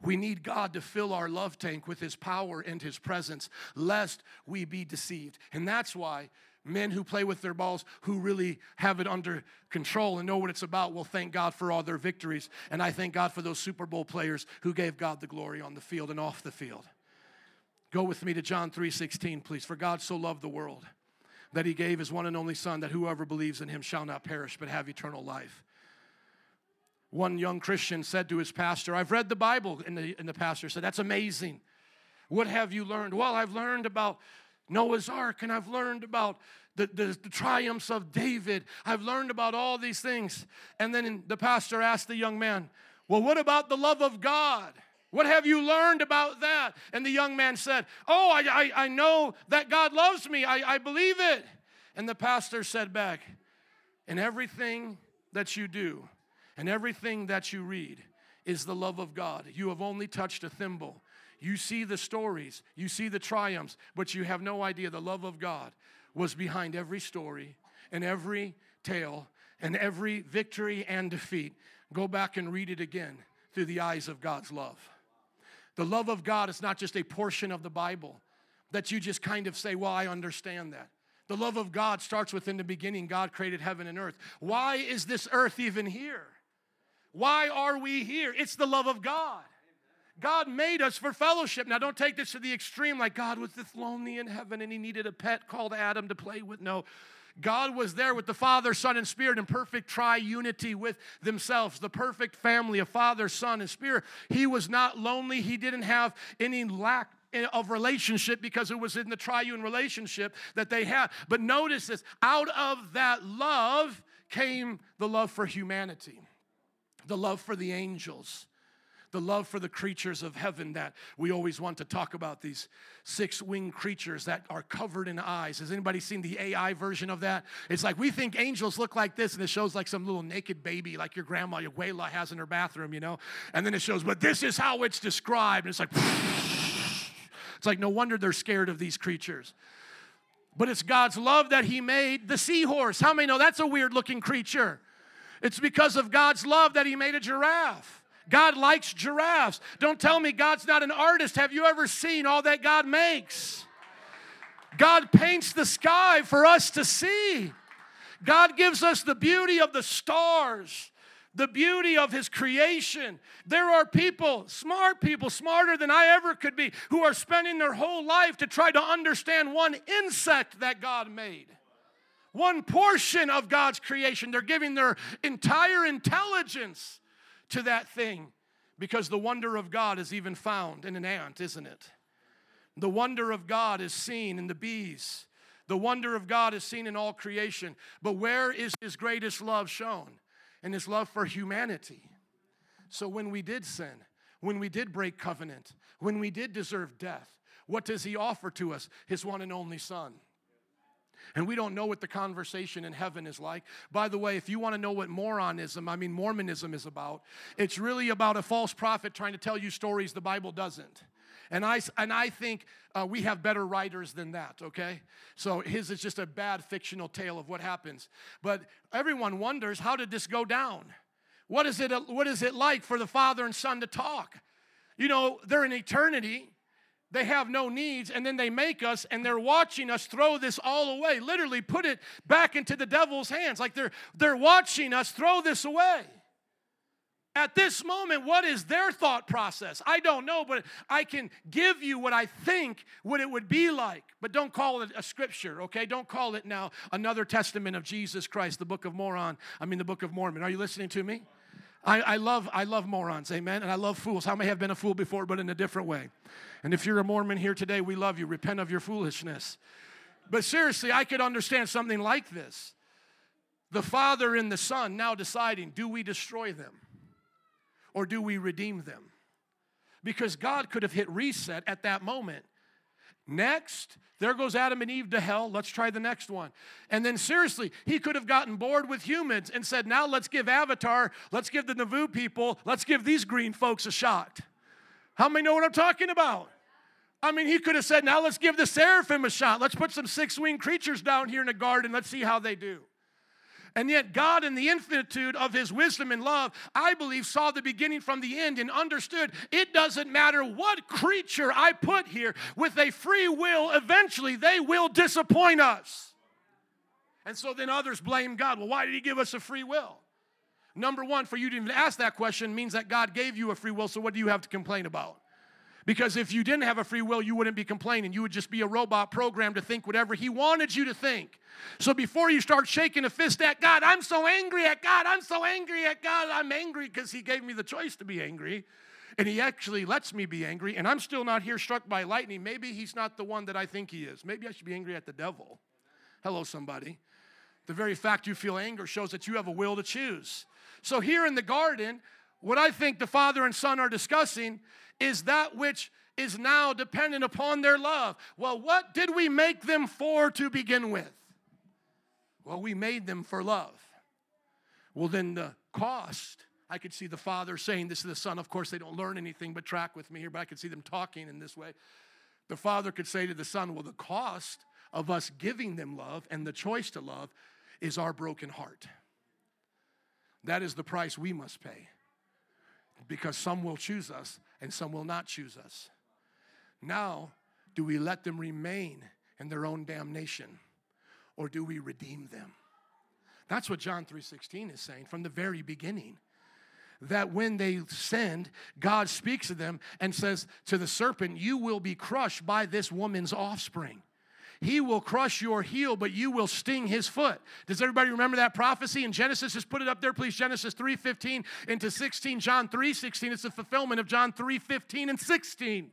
We need God to fill our love tank with His power and His presence, lest we be deceived. And that's why men who play with their balls, who really have it under control and know what it's about, will thank God for all their victories. And I thank God for those Super Bowl players who gave God the glory on the field and off the field. Go with me to John 3:16, please. For God so loved the world that he gave his one and only son that whoever believes in him shall not perish but have eternal life. One young Christian said to his pastor, I've read the Bible. And the, and the pastor said, That's amazing. What have you learned? Well, I've learned about Noah's Ark, and I've learned about the, the, the, triumphs of David. I've learned about all these things. And then the pastor asked the young man, Well, what about the love of God? What have you learned about that? And the young man said, Oh, I, I, I know that God loves me. I, I believe it. And the pastor said back, And everything that you do and everything that you read is the love of God. You have only touched a thimble you see the stories, you see the triumphs, but you have no idea the love of God was behind every story and every tale and every victory and defeat. Go back and read it again through the eyes of God's love. The love of God is not just a portion of the Bible that you just kind of say, Well, I understand that. The love of God starts within the beginning. God created heaven and earth. Why is this earth even here? Why are we here? It's the love of God. God made us for fellowship. Now, don't take this to the extreme like God was this lonely in heaven and he needed a pet called Adam to play with. No. God was there with the Father, Son, and Spirit in perfect triunity with themselves, the perfect family of Father, Son, and Spirit. He was not lonely. He didn't have any lack of relationship because it was in the triune relationship that they had. But notice this out of that love came the love for humanity, the love for the angels the love for the creatures of heaven that we always want to talk about these six winged creatures that are covered in eyes has anybody seen the ai version of that it's like we think angels look like this and it shows like some little naked baby like your grandma your has in her bathroom you know and then it shows but this is how it's described and it's like it's like no wonder they're scared of these creatures but it's God's love that He made the seahorse. How many know that's a weird looking creature? It's because of God's love that He made a giraffe. God likes giraffes. Don't tell me God's not an artist. Have you ever seen all that God makes? God paints the sky for us to see. God gives us the beauty of the stars, the beauty of His creation. There are people, smart people, smarter than I ever could be, who are spending their whole life to try to understand one insect that God made. One portion of God's creation. They're giving their entire intelligence to that thing because the wonder of God is even found in an ant, isn't it? The wonder of God is seen in the bees. The wonder of God is seen in all creation. But where is His greatest love shown? In His love for humanity. So when we did sin, when we did break covenant, when we did deserve death, what does he offer to us? His one and only Son. And we don't know what the conversation in heaven is like. By the way, if you want to know what moronism, I mean Mormonism is about, it's really about a false prophet trying to tell you stories the Bible doesn't. And I, and I think uh, we have better writers than that, okay? So his is just a bad fictional tale of what happens. But everyone wonders how did this go down? What is it, what is it like for the Father and Son to talk? You know, they're in eternity they have no needs, and then they make us, and they're watching us throw this all away. Literally, put it back into the devil's hands. Like they're, they're watching us throw this away. At this moment, what is their thought process? I don't know, but I can give you what I think what it would be like. But don't call it a scripture, okay? Don't call it now another testament of Jesus Christ, the book of Moron. I mean, the book of Mormon. Are you listening to me? I, I, love, I love morons, amen, and I love fools. How may have been a fool before, but in a different way. And if you're a Mormon here today, we love you. Repent of your foolishness. But seriously, I could understand something like this. The Father and the Son now deciding do we destroy them or do we redeem them? Because God could have hit reset at that moment Next, there goes Adam and Eve to hell. Let's try the next one. And then, seriously, he could have gotten bored with humans and said, Now let's give Avatar, let's give the Na'vi people, let's give these green folks a shot. How many know what I'm talking about? I mean, he could have said, Now let's give the seraphim a shot. Let's put some six winged creatures down here in the garden. Let's see how they do. And yet, God, in the infinitude of His wisdom and love, I believe, saw the beginning from the end and understood it doesn't matter what creature I put here with a free will, eventually they will disappoint us. And so then others blame God. Well, why did He give us a free will? Number one, for you to even ask that question means that God gave you a free will, so what do you have to complain about? Because if you didn't have a free will, you wouldn't be complaining. You would just be a robot programmed to think whatever He wanted you to think. So before you start shaking a fist at God, I'm so angry at God, I'm so angry at God, I'm angry because He gave me the choice to be angry. And He actually lets me be angry, and I'm still not here struck by lightning. Maybe He's not the one that I think He is. Maybe I should be angry at the devil. Hello, somebody. The very fact you feel anger shows that you have a will to choose. So here in the garden, what I think the Father and Son are discussing is that which is now dependent upon their love. Well, what did we make them for to begin with? Well, we made them for love. Well, then the cost, I could see the father saying this to the son. Of course, they don't learn anything but track with me here, but I could see them talking in this way. The father could say to the son, Well, the cost of us giving them love and the choice to love is our broken heart. That is the price we must pay because some will choose us and some will not choose us. Now, do we let them remain in their own damnation or do we redeem them? That's what John 3:16 is saying from the very beginning. That when they sinned, God speaks to them and says to the serpent, You will be crushed by this woman's offspring. He will crush your heel, but you will sting his foot. Does everybody remember that prophecy in Genesis? Just put it up there, please. Genesis 3:15 into 16, John 3:16. It's the fulfillment of John 3:15 and 16.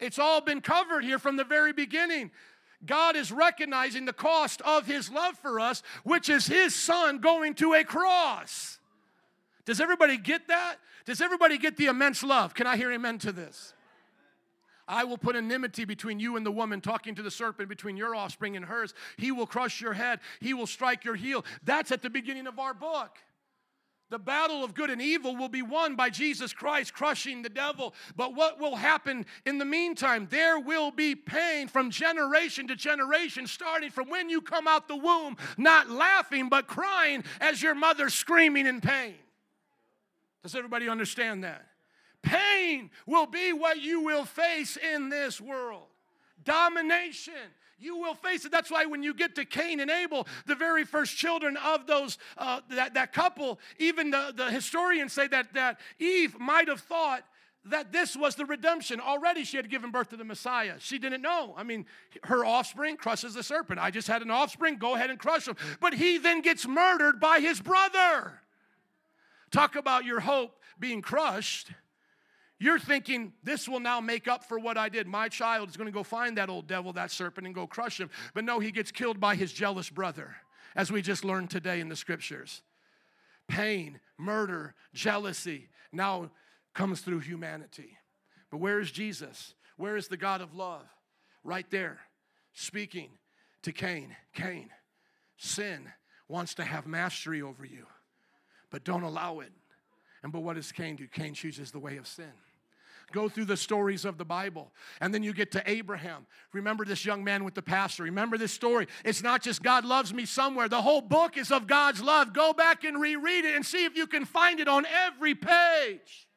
It's all been covered here from the very beginning. God is recognizing the cost of his love for us, which is his son going to a cross. Does everybody get that? Does everybody get the immense love? Can I hear amen to this? I will put enmity between you and the woman, talking to the serpent, between your offspring and hers. He will crush your head, he will strike your heel. That's at the beginning of our book. The battle of good and evil will be won by Jesus Christ crushing the devil. But what will happen in the meantime? There will be pain from generation to generation, starting from when you come out the womb, not laughing, but crying as your mother screaming in pain. Does everybody understand that? Pain will be what you will face in this world. Domination. You will face it. That's why when you get to Cain and Abel, the very first children of those uh, that, that couple, even the, the historians say that, that Eve might have thought that this was the redemption. Already she had given birth to the Messiah. She didn't know. I mean, her offspring crushes the serpent. I just had an offspring, go ahead and crush him. But he then gets murdered by his brother. Talk about your hope being crushed. You're thinking, this will now make up for what I did. My child is going to go find that old devil, that serpent, and go crush him. But no, he gets killed by his jealous brother, as we just learned today in the scriptures. Pain, murder, jealousy now comes through humanity. But where is Jesus? Where is the God of love? Right there, speaking to Cain. Cain, sin wants to have mastery over you, but don't allow it. And but what does Cain do? Cain chooses the way of sin. Go through the stories of the Bible. And then you get to Abraham. Remember this young man with the pastor. Remember this story. It's not just God loves me somewhere, the whole book is of God's love. Go back and reread it and see if you can find it on every page.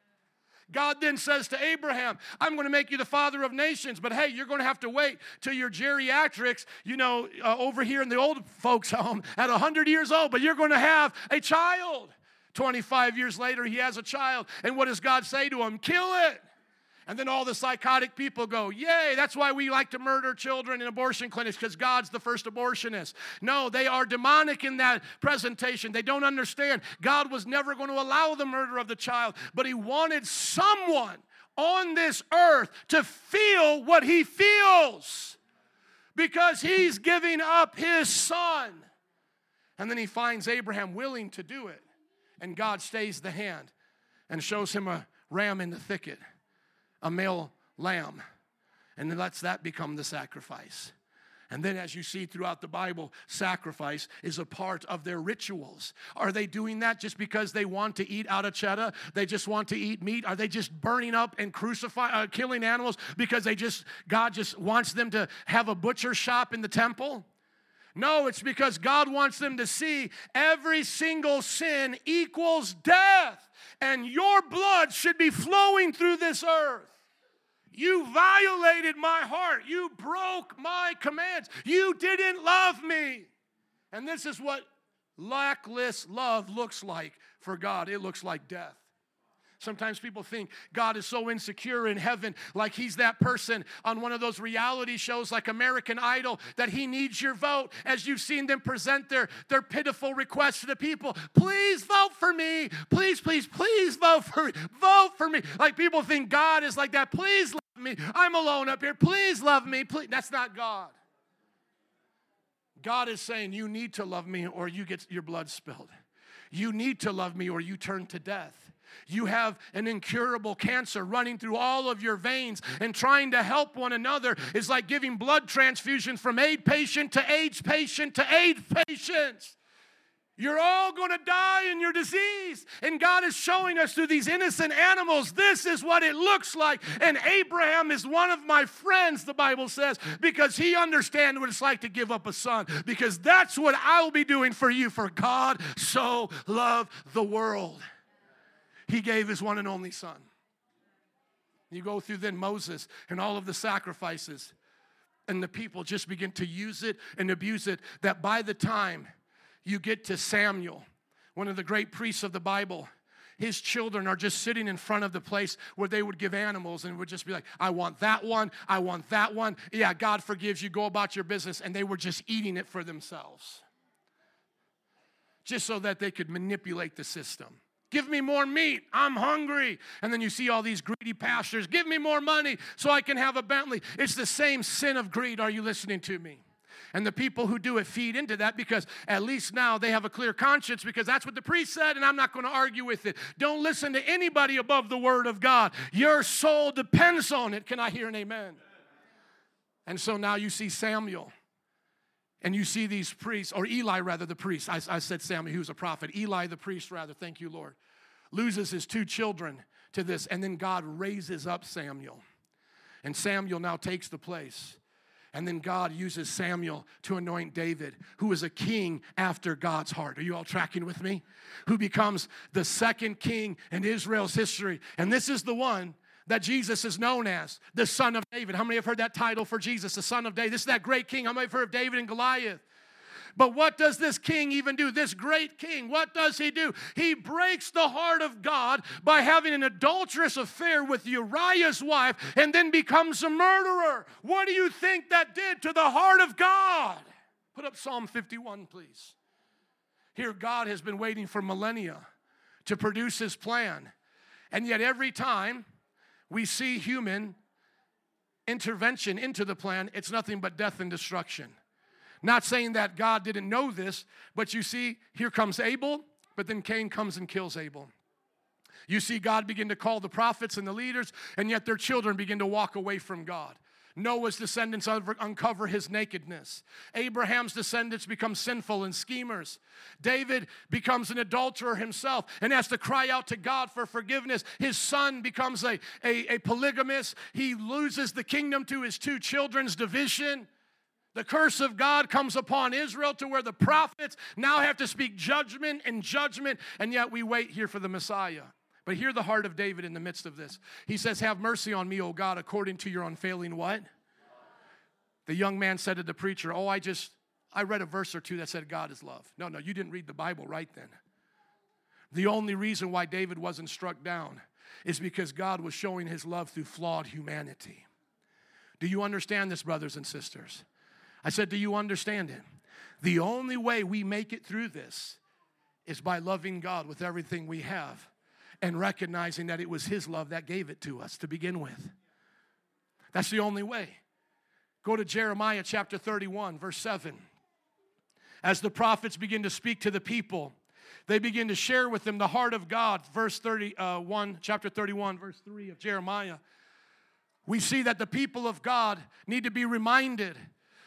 God then says to Abraham, I'm going to make you the father of nations, but hey, you're going to have to wait till your geriatrics, you know, uh, over here in the old folks' home at 100 years old, but you're going to have a child. 25 years later, he has a child. And what does God say to him? Kill it. And then all the psychotic people go, Yay, that's why we like to murder children in abortion clinics because God's the first abortionist. No, they are demonic in that presentation. They don't understand. God was never going to allow the murder of the child, but He wanted someone on this earth to feel what He feels because He's giving up His son. And then He finds Abraham willing to do it. And God stays the hand and shows him a ram in the thicket a male lamb and lets that become the sacrifice. And then, as you see throughout the Bible, sacrifice is a part of their rituals. Are they doing that just because they want to eat out of cheddar? They just want to eat meat? Are they just burning up and crucifying, uh, killing animals because they just God just wants them to have a butcher shop in the temple? No, it's because God wants them to see every single sin equals death, and your blood should be flowing through this earth. You violated my heart. You broke my commands. You didn't love me. And this is what lackless love looks like for God it looks like death. Sometimes people think God is so insecure in heaven, like he's that person on one of those reality shows like American Idol, that he needs your vote as you've seen them present their, their pitiful requests to the people. Please vote for me. Please, please, please vote for me. Vote for me. Like people think God is like that. Please love me. I'm alone up here. Please love me. Please. That's not God. God is saying, You need to love me or you get your blood spilled. You need to love me or you turn to death. You have an incurable cancer running through all of your veins, and trying to help one another is like giving blood transfusions from aid patient to AIDS patient to aid patients. You're all going to die in your disease. And God is showing us through these innocent animals, this is what it looks like. And Abraham is one of my friends, the Bible says, because he understands what it's like to give up a son. Because that's what I'll be doing for you. For God so loved the world, he gave his one and only son. You go through then Moses and all of the sacrifices, and the people just begin to use it and abuse it, that by the time you get to Samuel, one of the great priests of the Bible. His children are just sitting in front of the place where they would give animals and would just be like, I want that one, I want that one. Yeah, God forgives you, go about your business. And they were just eating it for themselves, just so that they could manipulate the system. Give me more meat. I'm hungry. And then you see all these greedy pastors. Give me more money so I can have a Bentley. It's the same sin of greed. Are you listening to me? And the people who do it feed into that because at least now they have a clear conscience because that's what the priest said, and I'm not going to argue with it. Don't listen to anybody above the word of God. Your soul depends on it. Can I hear an amen? And so now you see Samuel. And you see these priests, or Eli rather, the priest. I, I said Samuel, he was a prophet. Eli, the priest, rather, thank you, Lord, loses his two children to this. And then God raises up Samuel. And Samuel now takes the place and then God uses Samuel to anoint David, who is a king after God's heart. Are you all tracking with me? Who becomes the second king in Israel's history. And this is the one that Jesus is known as the Son of David. How many have heard that title for Jesus, the Son of David? This is that great king. How many have heard of David and Goliath? But what does this king even do? This great king, what does he do? He breaks the heart of God by having an adulterous affair with Uriah's wife and then becomes a murderer. What do you think that did to the heart of God? Put up Psalm 51, please. Here, God has been waiting for millennia to produce his plan. And yet, every time we see human intervention into the plan, it's nothing but death and destruction. Not saying that God didn't know this, but you see, here comes Abel, but then Cain comes and kills Abel. You see God begin to call the prophets and the leaders, and yet their children begin to walk away from God. Noah's descendants uncover his nakedness. Abraham's descendants become sinful and schemers. David becomes an adulterer himself and has to cry out to God for forgiveness. His son becomes a, a, a polygamist. He loses the kingdom to his two children's division. The curse of God comes upon Israel to where the prophets now have to speak judgment and judgment, and yet we wait here for the Messiah. But hear the heart of David in the midst of this. He says, Have mercy on me, O God, according to your unfailing what? The young man said to the preacher, Oh, I just, I read a verse or two that said God is love. No, no, you didn't read the Bible right then. The only reason why David wasn't struck down is because God was showing his love through flawed humanity. Do you understand this, brothers and sisters? I said, Do you understand it? The only way we make it through this is by loving God with everything we have and recognizing that it was His love that gave it to us to begin with. That's the only way. Go to Jeremiah chapter 31, verse 7. As the prophets begin to speak to the people, they begin to share with them the heart of God. Verse 31, uh, chapter 31, verse 3 of Jeremiah. We see that the people of God need to be reminded.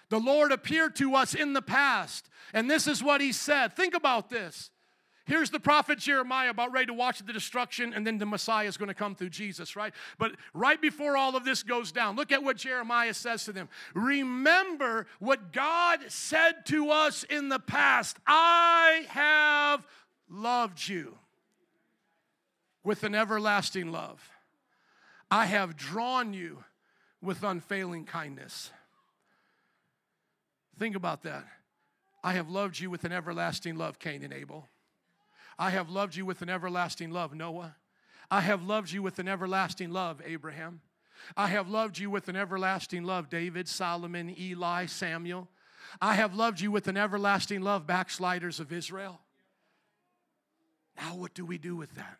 The Lord appeared to us in the past, and this is what He said. Think about this. Here's the prophet Jeremiah about ready to watch the destruction, and then the Messiah is going to come through Jesus, right? But right before all of this goes down, look at what Jeremiah says to them. Remember what God said to us in the past I have loved you with an everlasting love, I have drawn you with unfailing kindness. Think about that. I have loved you with an everlasting love, Cain and Abel. I have loved you with an everlasting love, Noah. I have loved you with an everlasting love, Abraham. I have loved you with an everlasting love, David, Solomon, Eli, Samuel. I have loved you with an everlasting love, backsliders of Israel. Now, what do we do with that?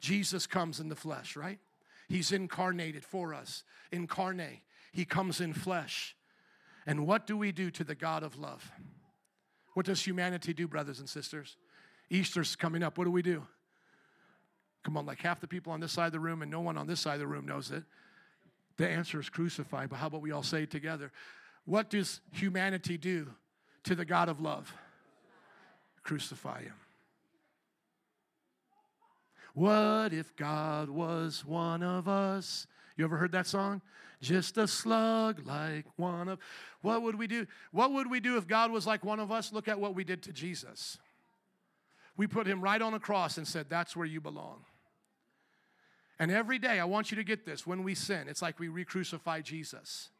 Jesus comes in the flesh, right? He's incarnated for us. Incarnate. He comes in flesh. And what do we do to the God of love? What does humanity do, brothers and sisters? Easter's coming up. What do we do? Come on, like half the people on this side of the room and no one on this side of the room knows it. The answer is crucify, but how about we all say together? What does humanity do to the God of love? Crucify him. What if God was one of us? You ever heard that song? Just a slug like one of. What would we do? What would we do if God was like one of us? Look at what we did to Jesus. We put him right on a cross and said, That's where you belong. And every day, I want you to get this when we sin, it's like we re crucify Jesus.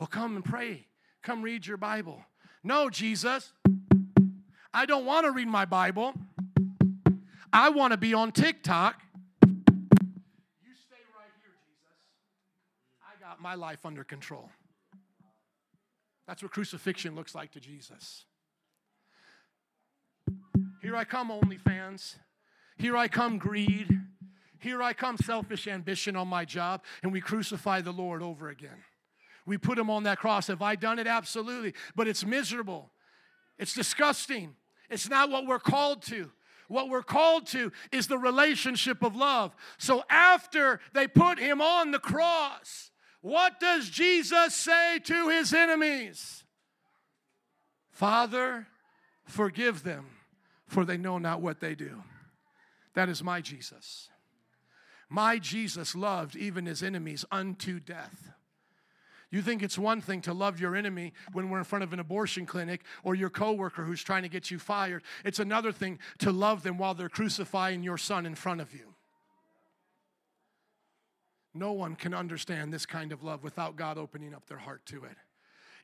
Well, come and pray. Come read your Bible. No, Jesus, I don't want to read my Bible. I want to be on TikTok. You stay right here, Jesus. I got my life under control. That's what crucifixion looks like to Jesus. Here I come, OnlyFans. Here I come, greed. Here I come, selfish ambition on my job. And we crucify the Lord over again. We put him on that cross. Have I done it? Absolutely. But it's miserable. It's disgusting. It's not what we're called to. What we're called to is the relationship of love. So after they put him on the cross, what does Jesus say to his enemies? Father, forgive them for they know not what they do. That is my Jesus. My Jesus loved even his enemies unto death. You think it's one thing to love your enemy when we're in front of an abortion clinic or your coworker who's trying to get you fired. It's another thing to love them while they're crucifying your son in front of you. No one can understand this kind of love without God opening up their heart to it.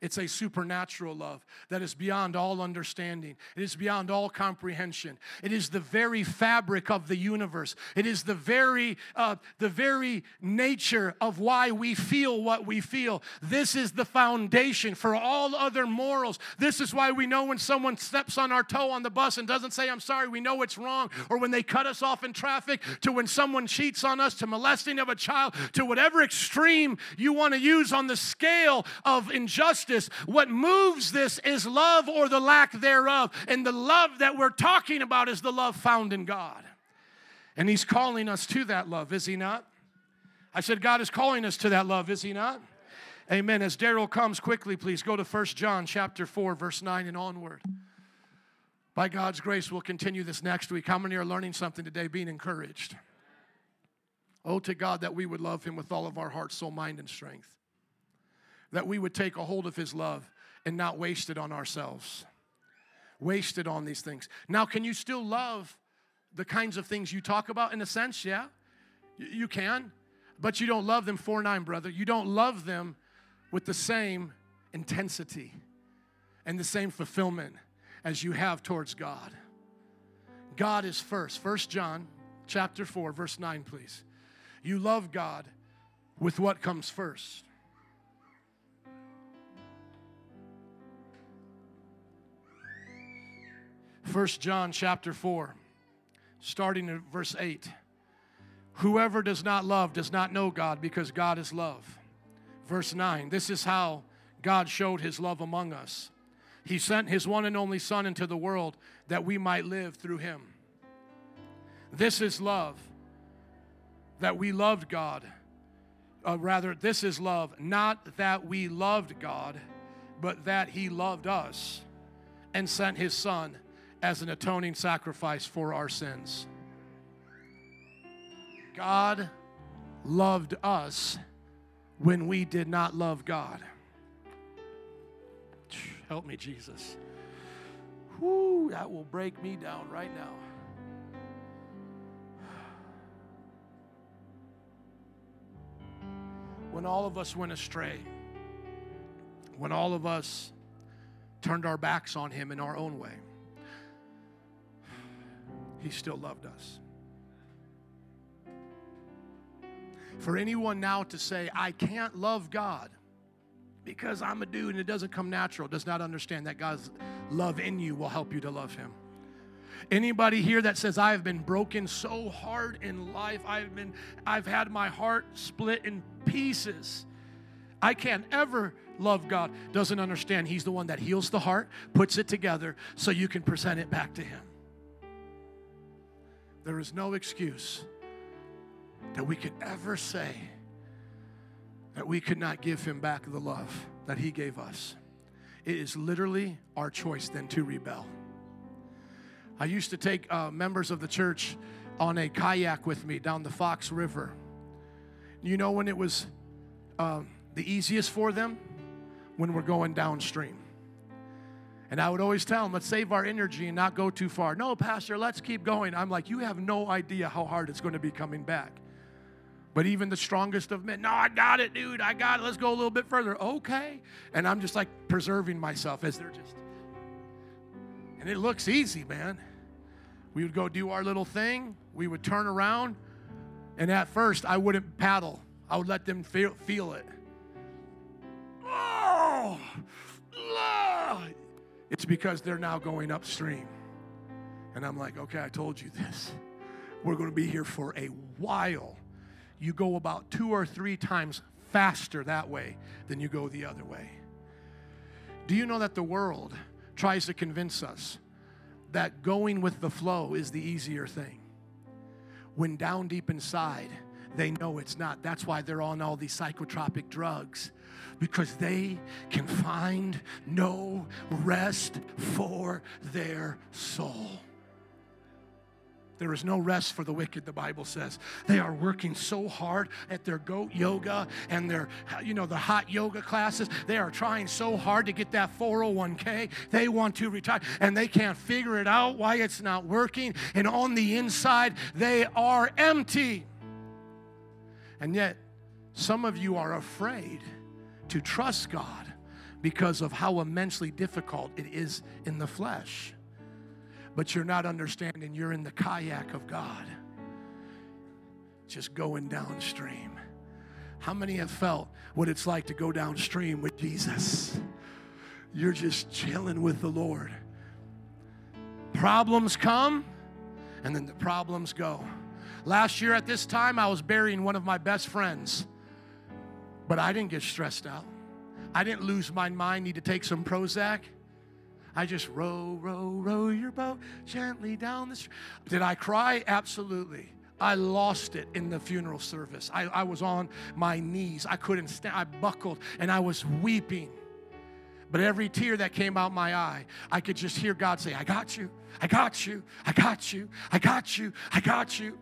It's a supernatural love that is beyond all understanding. It is beyond all comprehension. It is the very fabric of the universe. It is the very, uh, the very nature of why we feel what we feel. This is the foundation for all other morals. This is why we know when someone steps on our toe on the bus and doesn't say, I'm sorry, we know it's wrong, or when they cut us off in traffic, to when someone cheats on us, to molesting of a child, to whatever extreme you want to use on the scale of injustice what moves this is love or the lack thereof. And the love that we're talking about is the love found in God. And He's calling us to that love, is He not? I said, God is calling us to that love, is He not? Amen. As Daryl comes quickly, please go to 1 John chapter 4, verse 9 and onward. By God's grace, we'll continue this next week. How many are learning something today, being encouraged? Oh, to God that we would love Him with all of our heart, soul, mind, and strength. That we would take a hold of His love and not waste it on ourselves, waste it on these things. Now, can you still love the kinds of things you talk about in a sense? Yeah, you can, but you don't love them for nine, brother. You don't love them with the same intensity and the same fulfillment as you have towards God. God is first. First John chapter 4 verse 9 please. You love God with what comes first. First John chapter 4 starting at verse 8. Whoever does not love does not know God because God is love. Verse 9 This is how God showed his love among us. He sent his one and only Son into the world that we might live through him. This is love, that we loved God. Uh, rather, this is love, not that we loved God, but that he loved us and sent his Son as an atoning sacrifice for our sins. God loved us when we did not love God. Help me, Jesus. Whoo, that will break me down right now. When all of us went astray, when all of us turned our backs on Him in our own way, He still loved us. For anyone now to say, I can't love God because I'm a dude and it doesn't come natural, does not understand that God's love in you will help you to love Him. Anybody here that says I have been broken so hard in life, I've been I've had my heart split in pieces. I can't ever love God. Doesn't understand He's the one that heals the heart, puts it together so you can present it back to Him. There is no excuse that we could ever say that we could not give him back the love that he gave us. It is literally our choice then to rebel. I used to take uh, members of the church on a kayak with me down the Fox River. You know when it was uh, the easiest for them? When we're going downstream. And I would always tell them, let's save our energy and not go too far. No, Pastor, let's keep going. I'm like, you have no idea how hard it's going to be coming back. But even the strongest of men, no, I got it, dude. I got it. Let's go a little bit further. Okay. And I'm just like preserving myself as they're just. And it looks easy, man. We would go do our little thing. We would turn around. And at first, I wouldn't paddle, I would let them feel, feel it. Oh, oh, it's because they're now going upstream. And I'm like, okay, I told you this. We're going to be here for a while you go about two or three times faster that way than you go the other way. Do you know that the world tries to convince us that going with the flow is the easier thing? When down deep inside, they know it's not. That's why they're on all these psychotropic drugs because they can find no rest for their soul. There is no rest for the wicked, the Bible says. They are working so hard at their goat yoga and their, you know, the hot yoga classes. They are trying so hard to get that 401k. They want to retire and they can't figure it out why it's not working. And on the inside, they are empty. And yet, some of you are afraid to trust God because of how immensely difficult it is in the flesh but you're not understanding you're in the kayak of God, just going downstream. How many have felt what it's like to go downstream with Jesus? You're just chilling with the Lord. Problems come, and then the problems go. Last year at this time, I was burying one of my best friends, but I didn't get stressed out. I didn't lose my mind, need to take some Prozac. I just row, row, row your boat gently down the stream. Did I cry? Absolutely. I lost it in the funeral service. I, I was on my knees. I couldn't stand. I buckled and I was weeping. But every tear that came out my eye, I could just hear God say, I got you, I got you, I got you, I got you, I got you.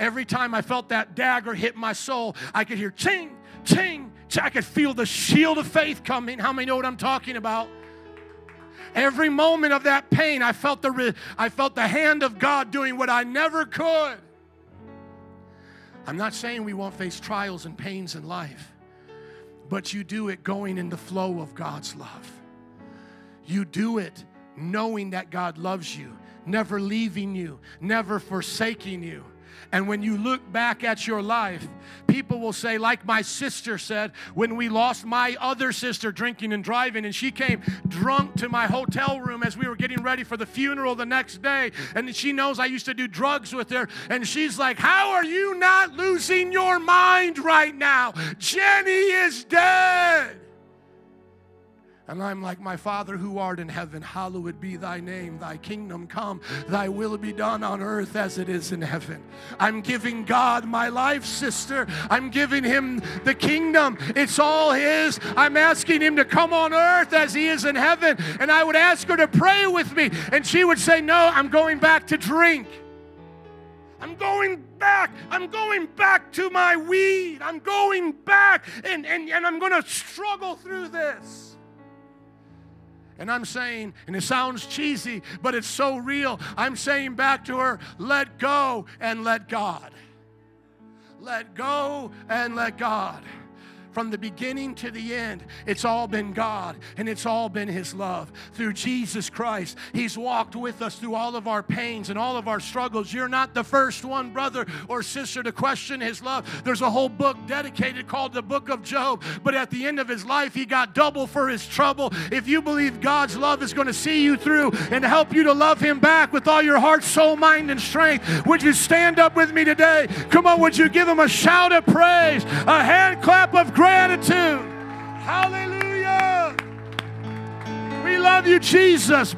Every time I felt that dagger hit my soul, I could hear ching, ching, ching. I could feel the shield of faith coming. How many know what I'm talking about? Every moment of that pain, I felt the, I felt the hand of God doing what I never could. I'm not saying we won't face trials and pains in life, but you do it going in the flow of God's love. You do it knowing that God loves you, never leaving you, never forsaking you. And when you look back at your life, people will say, like my sister said, when we lost my other sister drinking and driving, and she came drunk to my hotel room as we were getting ready for the funeral the next day. And she knows I used to do drugs with her. And she's like, How are you not losing your mind right now? Jenny is dead. And I'm like, My Father who art in heaven, hallowed be thy name, thy kingdom come, thy will be done on earth as it is in heaven. I'm giving God my life, sister. I'm giving him the kingdom. It's all his. I'm asking him to come on earth as he is in heaven. And I would ask her to pray with me. And she would say, No, I'm going back to drink. I'm going back. I'm going back to my weed. I'm going back and, and, and I'm going to struggle through this. And I'm saying, and it sounds cheesy, but it's so real. I'm saying back to her, let go and let God. Let go and let God from the beginning to the end, it's all been God and it's all been His love. Through Jesus Christ, He's walked with us through all of our pains and all of our struggles. You're not the first one, brother or sister, to question His love. There's a whole book dedicated called the Book of Job, but at the end of his life, he got double for his trouble. If you believe God's love is going to see you through and help you to love Him back with all your heart, soul, mind, and strength, would you stand up with me today? Come on, would you give Him a shout of praise, a hand clap of gratitude. Hallelujah. We love you, Jesus.